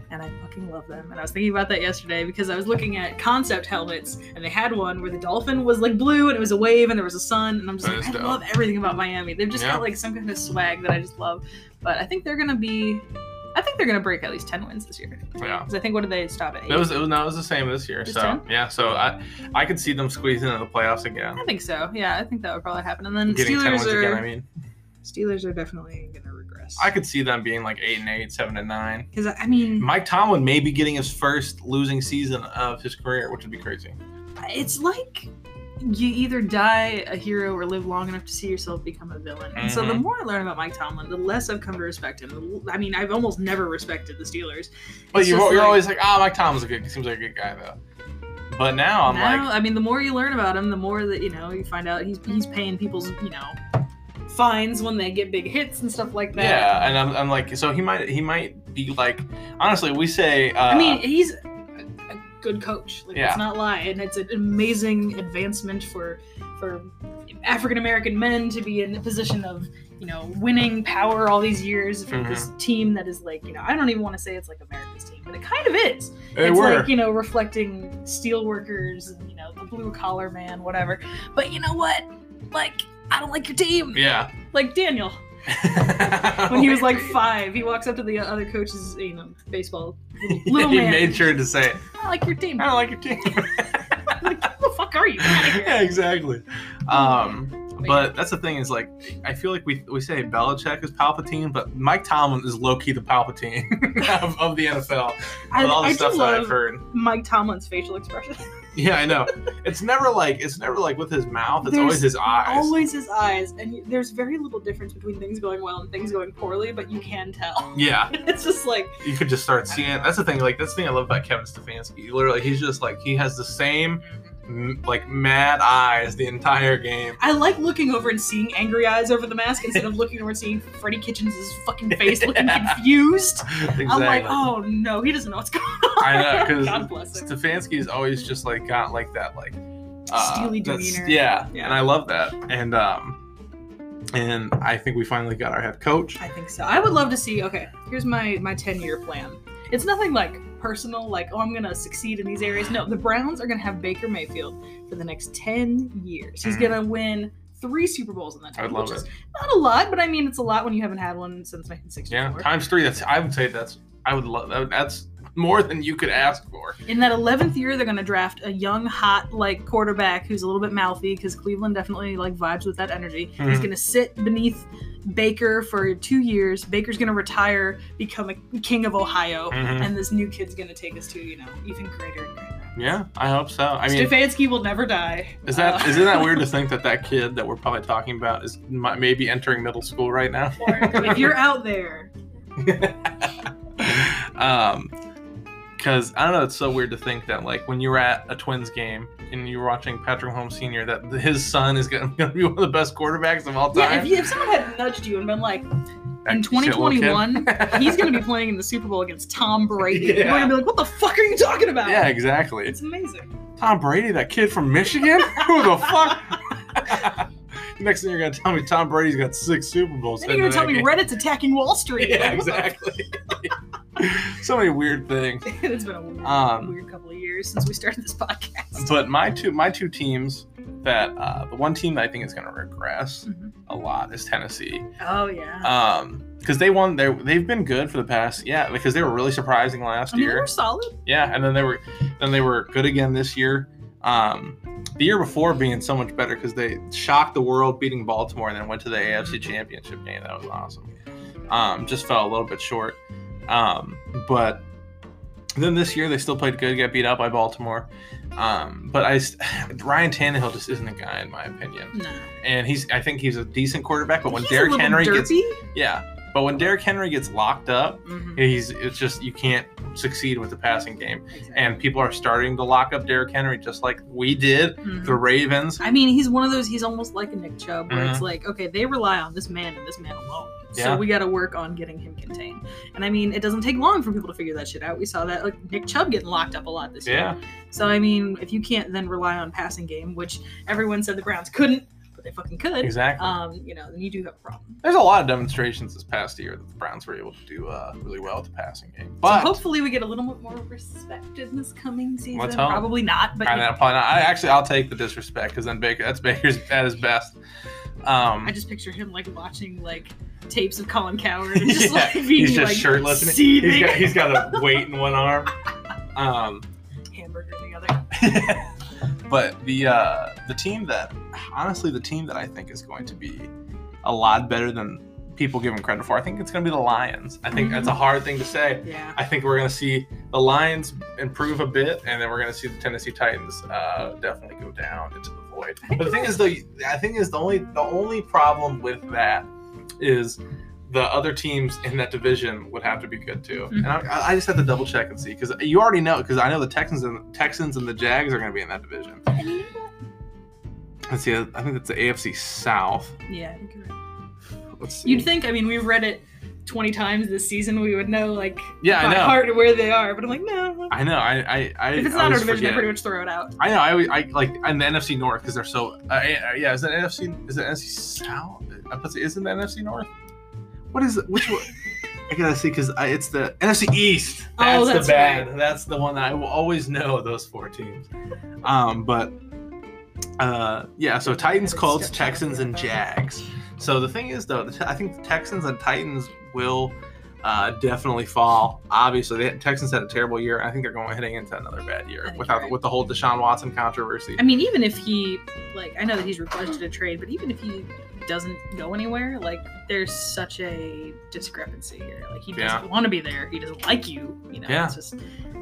And I fucking love them. And I was thinking about that yesterday because I was looking at concept helmets and they had one where the dolphin was like blue and it was a wave and there was a sun. And I'm just That like, I dope. love everything about Miami. They've just Yeah. got like some kind of swag that I just love. But I think they're going to be, I think they're going to break at least 10 wins this year. Yeah. Because I think, what did they stop at? Eight? It was, it was no, it was the same this year. Just So 10? yeah, so I I could see them squeezing into the playoffs again, I think so. Yeah, I think that would probably happen. And then getting ten Steelers are again. I mean, Steelers are definitely going to regress. I could see them being like eight and eight, seven and nine. Because I mean, Mike Tomlin may be getting his first losing season of his career, which would be crazy. it's like you either die a hero or live long enough to see yourself become a villain. And so the Mhm. more I learn about Mike Tomlin, the less I've come to respect him. I mean, I've almost never respected the Steelers. But It's you're, you're like- always like, ah, Mike Tomlin's a good. He seems like a good guy though. But now I'm now, like, I mean, the more you learn about him, the more that you know, you find out he's he's paying people's you know fines when they get big hits and stuff like that. yeah, and I'm, I'm like, so he might he might be like, honestly, we say, uh, I mean, he's a, a good coach. Like, Yeah. let's not lie, and it's an amazing advancement for for African American men to be in the position of you know winning power all these years for Mm-hmm. this team that is like you know I don't even want to say it's like America's team, but it kind of is. they it's were. like you know reflecting steel workers and you know the blue collar man, whatever. But you know what? Like I don't like your team. yeah. Like Daniel when he was like five, he walks up to the other coaches, you know, baseball little, he man. made sure to say, I like your team. I don't like your team. like, who the fuck are you? Get outta here. yeah, exactly. Um, but that's the thing is like I feel like we we say Belichick is Palpatine, but Mike Tomlin is low key the Palpatine of, of the NFL. I, With all the I stuff that I've love heard. Mike Tomlin's facial expression. Yeah, I know. It's never like it's never like with his mouth. It's There's always his eyes. Always his eyes, and there's very little difference between things going well and things going poorly, but you can tell. Yeah, It's just like you could just start seeing. That's the thing. Like that's the thing I love about Kevin Stefanski. Literally, he's just like he has the same like mad eyes the entire game. I like looking over and seeing angry eyes over the mask instead of looking over and seeing Freddie Kitchens' fucking face looking confused. exactly. I'm like, oh no, he doesn't know what's going on. I know because. Stefanski's always just like got like that like uh, Steely demeanor. Yeah, Yeah. and I love that. And um, and I think we finally got our head coach. I think so. I would love to see. Okay, here's my my ten year plan. It's nothing like personal, like oh I'm gonna succeed in these areas. No, the Browns are gonna have Baker Mayfield for the next ten years. He's Mhm. gonna win three Super Bowls in that time. I'd love it. not a lot, but I mean it's a lot when you haven't had one since 1964. Yeah, times three. That's I would say that's I would love that. That's more than you could ask for. In that 11th year, they're gonna draft a young, hot like quarterback who's a little bit mouthy because Cleveland definitely like vibes with that energy. He's Mhm. gonna sit beneath Baker for two years. Baker's gonna retire, become a king of Ohio. Mhm. and this new kid's gonna take us to you know even greater and greater. Yeah, I hope so. I mean, Stefanski will never die. is that Uh, isn't that weird to think that that kid that we're probably talking about is maybe entering middle school right now? if you're out there, um, because I don't know, it's so weird to think that like when you were at a Twins game and you were watching Patrick Mahomes Sr., that his son is gonna, gonna be one of the best quarterbacks of all yeah. time. If, you, if someone had nudged you and been like, in That shit little kid. 2021, he's going to be playing in the Super Bowl against Tom Brady. you're going to be like, what the fuck are you talking about? Yeah, exactly. It's amazing. Tom Brady, that kid from Michigan? Who the fuck? Next thing you're gonna tell me Tom Brady's got six Super Bowls. Then you're to tell me Red. Reddit's attacking Wall Street. Yeah, exactly. so many weird things. it's been a weird, Um, weird couple of years since we started this podcast. But my two my two teams that uh, the one team that I think is gonna regress Mhm. a lot is Tennessee. Oh yeah. Um, because they won, they they've been good for the past yeah because they were really surprising last I mean, they year. were solid. Yeah, and then they were then they were good again this year. Um, the year before being so much better because they shocked the world beating Baltimore and then went to the AFC Championship game. That was awesome. Um, just fell a little bit short. Um, but then this year they still played good, got beat out by Baltimore. Um, but I, Ryan Tannehill just isn't a guy in my opinion, No. and he's I think he's a decent quarterback. But when He's Derrick Henry gets yeah, but when Derrick Henry gets locked up, Mhm. he's it's just you can't succeed with the passing game Exactly. and people are starting to lock up Derrick Henry just like we did Mhm. the Ravens. I mean, he's one of those. He's almost like a Nick Chubb, where it's Mhm. like, okay, they rely on this man and this man alone. Yeah. So we got to work on getting him contained. And I mean, it doesn't take long for people to figure that shit out. We saw that like Nick Chubb getting locked up a lot this year. Yeah, So I mean, if you can't then rely on passing game, which everyone said the Browns couldn't, they fucking could. exactly. Um, you know, then you do have a problem. There's a lot of demonstrations this past year that the Browns were able to do uh, really well with the passing game. But so hopefully we get a little bit more respect in this coming season. Let's hope. Probably not, but I, know, know, probably not. I actually I'll take the disrespect because then Baker that's Baker's at his best. Um, I just picture him like watching like tapes of Colin Cowherd and just yeah, like being he's just like shirtless. and. He's got he's got a weight in one arm. Um, hamburger in the other. But the uh, the team that honestly the team that I think is going to be a lot better than people give them credit for. I think it's going to be the Lions. I think that's a hard thing to say. Yeah. I think we're going to see the Lions improve a bit, and then we're going to see the Tennessee Titans uh, definitely go down into the void. But the thing is, the I think is the only the only problem with that is the other teams in that division would have to be good too. Mhm. And I, I just have to double check and see because you already know because I know the Texans and Texans and the Jags are going to be in that division. And you know what? Let's see. I think it's the AFC South. Yeah, I think you're right. Let's see. You'd think, I mean, we've read it 20 times this season, we would know, like, yeah, I by know. heart where they are. But I'm like, no. I know. I I, I if it's I not our division, I forget. pretty much throw it out. I know. I, I like in the NFC North because they're so. Uh, yeah, is that NFC? Is it NFC South? I put isn't that NFC North? What is it? Which one? I gotta see because it's the NFC East. Oh, That's, that's the bad. right. That's the one that I will always know. Those four teams. Um, but uh, yeah. So Titans, Colts, Texans, and Jags. So the thing is, though, I think the Texans and Titans will uh, definitely fall. Obviously, the Texans had a terrible year. I think they're going heading into another bad year without right. with the whole Deshaun Watson controversy. I mean, even if he, like, I know that he's requested a trade, but even if he doesn't go anywhere, like, there's such a discrepancy here. Like, he doesn't Yeah. want to be there. He doesn't like you. You know, Yeah. it's just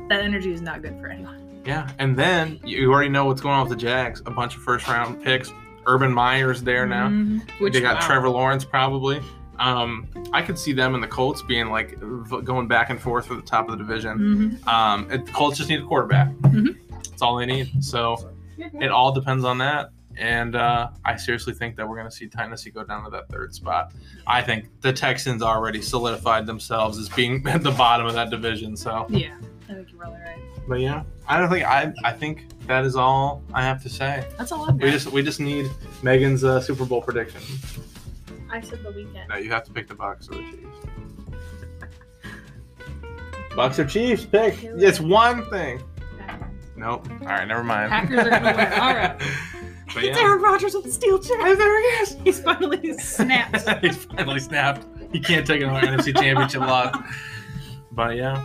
that energy is not good for anyone. Yeah, and then you already know what's going on with the Jags. A bunch of first round picks. Urban Meyer's there now. Mhm. Which, they got wow. Trevor Lawrence probably. Um, I could see them and the Colts being like v- going back and forth for the top of the division. Mhm. Um, it, the Colts just need a quarterback. Mhm. That's all they need. So it all depends on that. And uh, I seriously think that we're going to see Tennessee go down to that third spot. I think the Texans already solidified themselves as being at the bottom of that division. So, Yeah, I think you're probably right. but yeah, I don't think I. I think that is all I have to say. That's all I've We just we just need Megan's uh, Super Bowl prediction. I said the Weeknd. No, you have to pick the Bucs or the Chiefs. Bucs or Chiefs? Pick. It's one thing. Nope. All right, never mind. Packers are gonna win. All right. But It's yeah. Aaron Rodgers with the steel chair. there he is. He's finally snapped. he finally snapped. He can't take another NFC Championship loss. But yeah,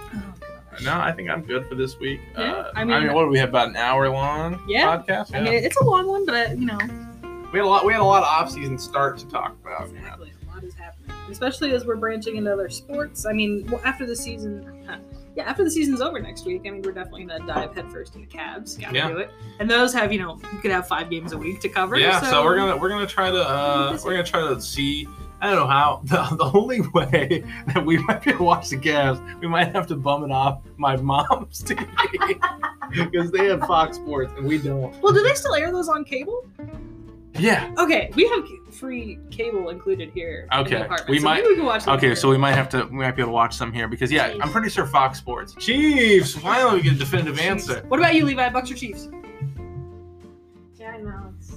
no, I think I'm good for this week. Yeah, uh, I I mean- mean, what do we have about an hour long Yeah. podcast? I mean, it's a long one, but uh, you know, we had a lot. We had a lot of off-season start to talk about. you know. exactly. A lot is happening, especially as we're branching into other sports. I mean, well, after the season, huh, yeah, after the season's over next week, I mean, we're definitely gonna dive headfirst into Cavs. Gotta Yeah. do it. And those have, you know, you could have five games a week to cover. Yeah, so, so, we're gonna we're gonna try to uh, we're gonna try to see. I don't know how. The, the only way that we might be able to watch the Cavs, we might have to bum it off my mom's TV because they have Fox Sports and we don't. Well, do they still air those on cable? Yeah. Okay, we have free cable included here. in the Okay, apartment, we so might- Maybe we can watch. Okay, here. so we might have to we might be able to watch some here because yeah, I'm pretty sure Fox Sports. Chiefs. Finally, we get a definitive answer. What about you, Levi? Bucs or Chiefs? Yeah, I know. It's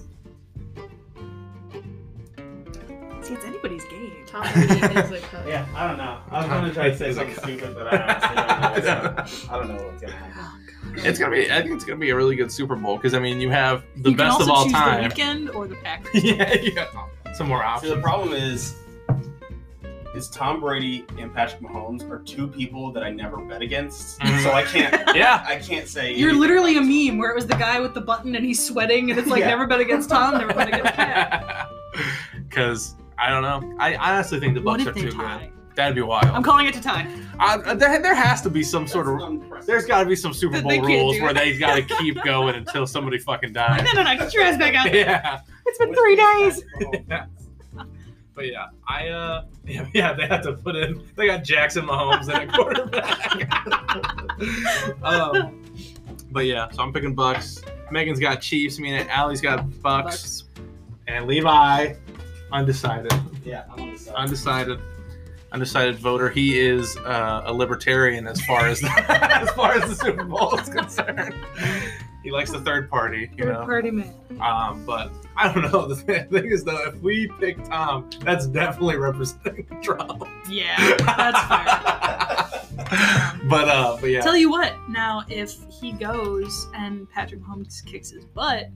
See, it's anybody's game. Tom Brady is a coach. Yeah, I don't know. I was gonna try to say something stupid, but I honestly don't know. What's gonna, I don't know what's gonna happen. It's gonna be. I think it's gonna be a really good Super Bowl because I mean you have the you can best also of all choose time. the Weeknd or the Packers. yeah, yeah. Some more See, options. the problem is, is Tom Brady and Patrick Mahomes are two people that I never bet against, Mhm. so I can't. yeah. I can't say. You're literally a about this. meme where it was the guy with the button and he's sweating and it's like Yeah. never bet against Tom, never bet against Pat. Because I don't know. I honestly think the What Bucs if are they too tie? good. That'd be wild. I'm calling it to tie. I, there, there has to be some sort That's of. There's got to be some Super That Bowl they can't rules do where it. they got to keep going until somebody fucking dies. No, no, no, get your ass back out. Yeah. It's been three days. But yeah, I uh yeah, yeah, they have to put in they got Jackson Mahomes in at quarterback. um, but yeah, so I'm picking Bucs. Megan's got Chiefs, I mean Allie's got Bucs, and Levi undecided. Yeah, I'm on the side. Undecided. Undecided voter. He is uh, a libertarian as far as the, as far as the Super Bowl is concerned. He likes the third party, you Third know. party man. Um, but I don't know. The thing is, though, if we pick Tom, that's definitely representing Trump. Yeah, that's fair. but uh, but yeah, Tell you what, now if he goes and Patrick Mahomes kicks his butt,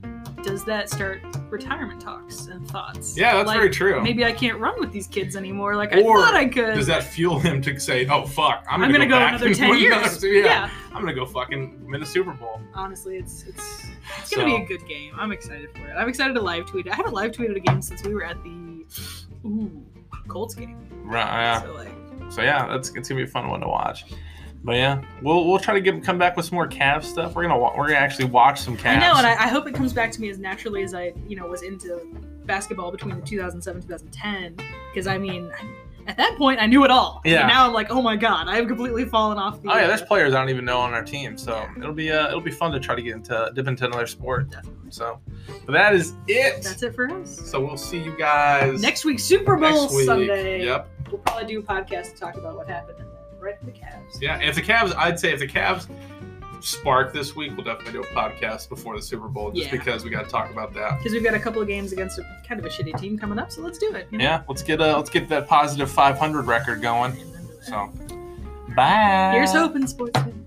does that start retirement talks and thoughts? yeah, that's Like, very true. Maybe I can't run with these kids anymore like I thought I could. Does that fuel him to say, "Oh fuck, I'm I'm, gonna, gonna, go, back another ten years. yeah, yeah. I'm gonna go fucking win a Super Bowl." Honestly, it's it's it's gonna So- be a good game. I'm excited for it. I'm excited to live tweet. it. I haven't live tweeted a game since we were at the ooh Colts game. Right, yeah. So like, So yeah, that's it's gonna be a fun one to watch. But yeah, we'll we'll try to get come back with some more Cavs stuff. We're gonna we're gonna actually watch some Cavs. I know, and I, I hope it comes back to me as naturally as I you know was into basketball between the 2007 2010 because I mean. At that point, I knew it all. Yeah. And now I'm like, oh my god, I have completely fallen off the. Oh yeah, there's players I don't even know on our team, so it'll be uh, it'll be fun to try to get into dip into another sport. Definitely. So, but that is it. That's it for us. So we'll see you guys Next week, Super Bowl week. Sunday. Yep. We'll probably do a podcast to talk about what happened right the Cavs. Yeah. If the Cavs, I'd say if the Cavs spark this week, we'll definitely do a podcast before the Super Bowl, just Yeah. because we got to talk about that. Because we've got a couple of games against a kind of a shitty team coming up, so let's do it. you know? Yeah. Let's get a, let's get that positive 500 record going. Amen to that. So, bye. Here's hoping, sports fans.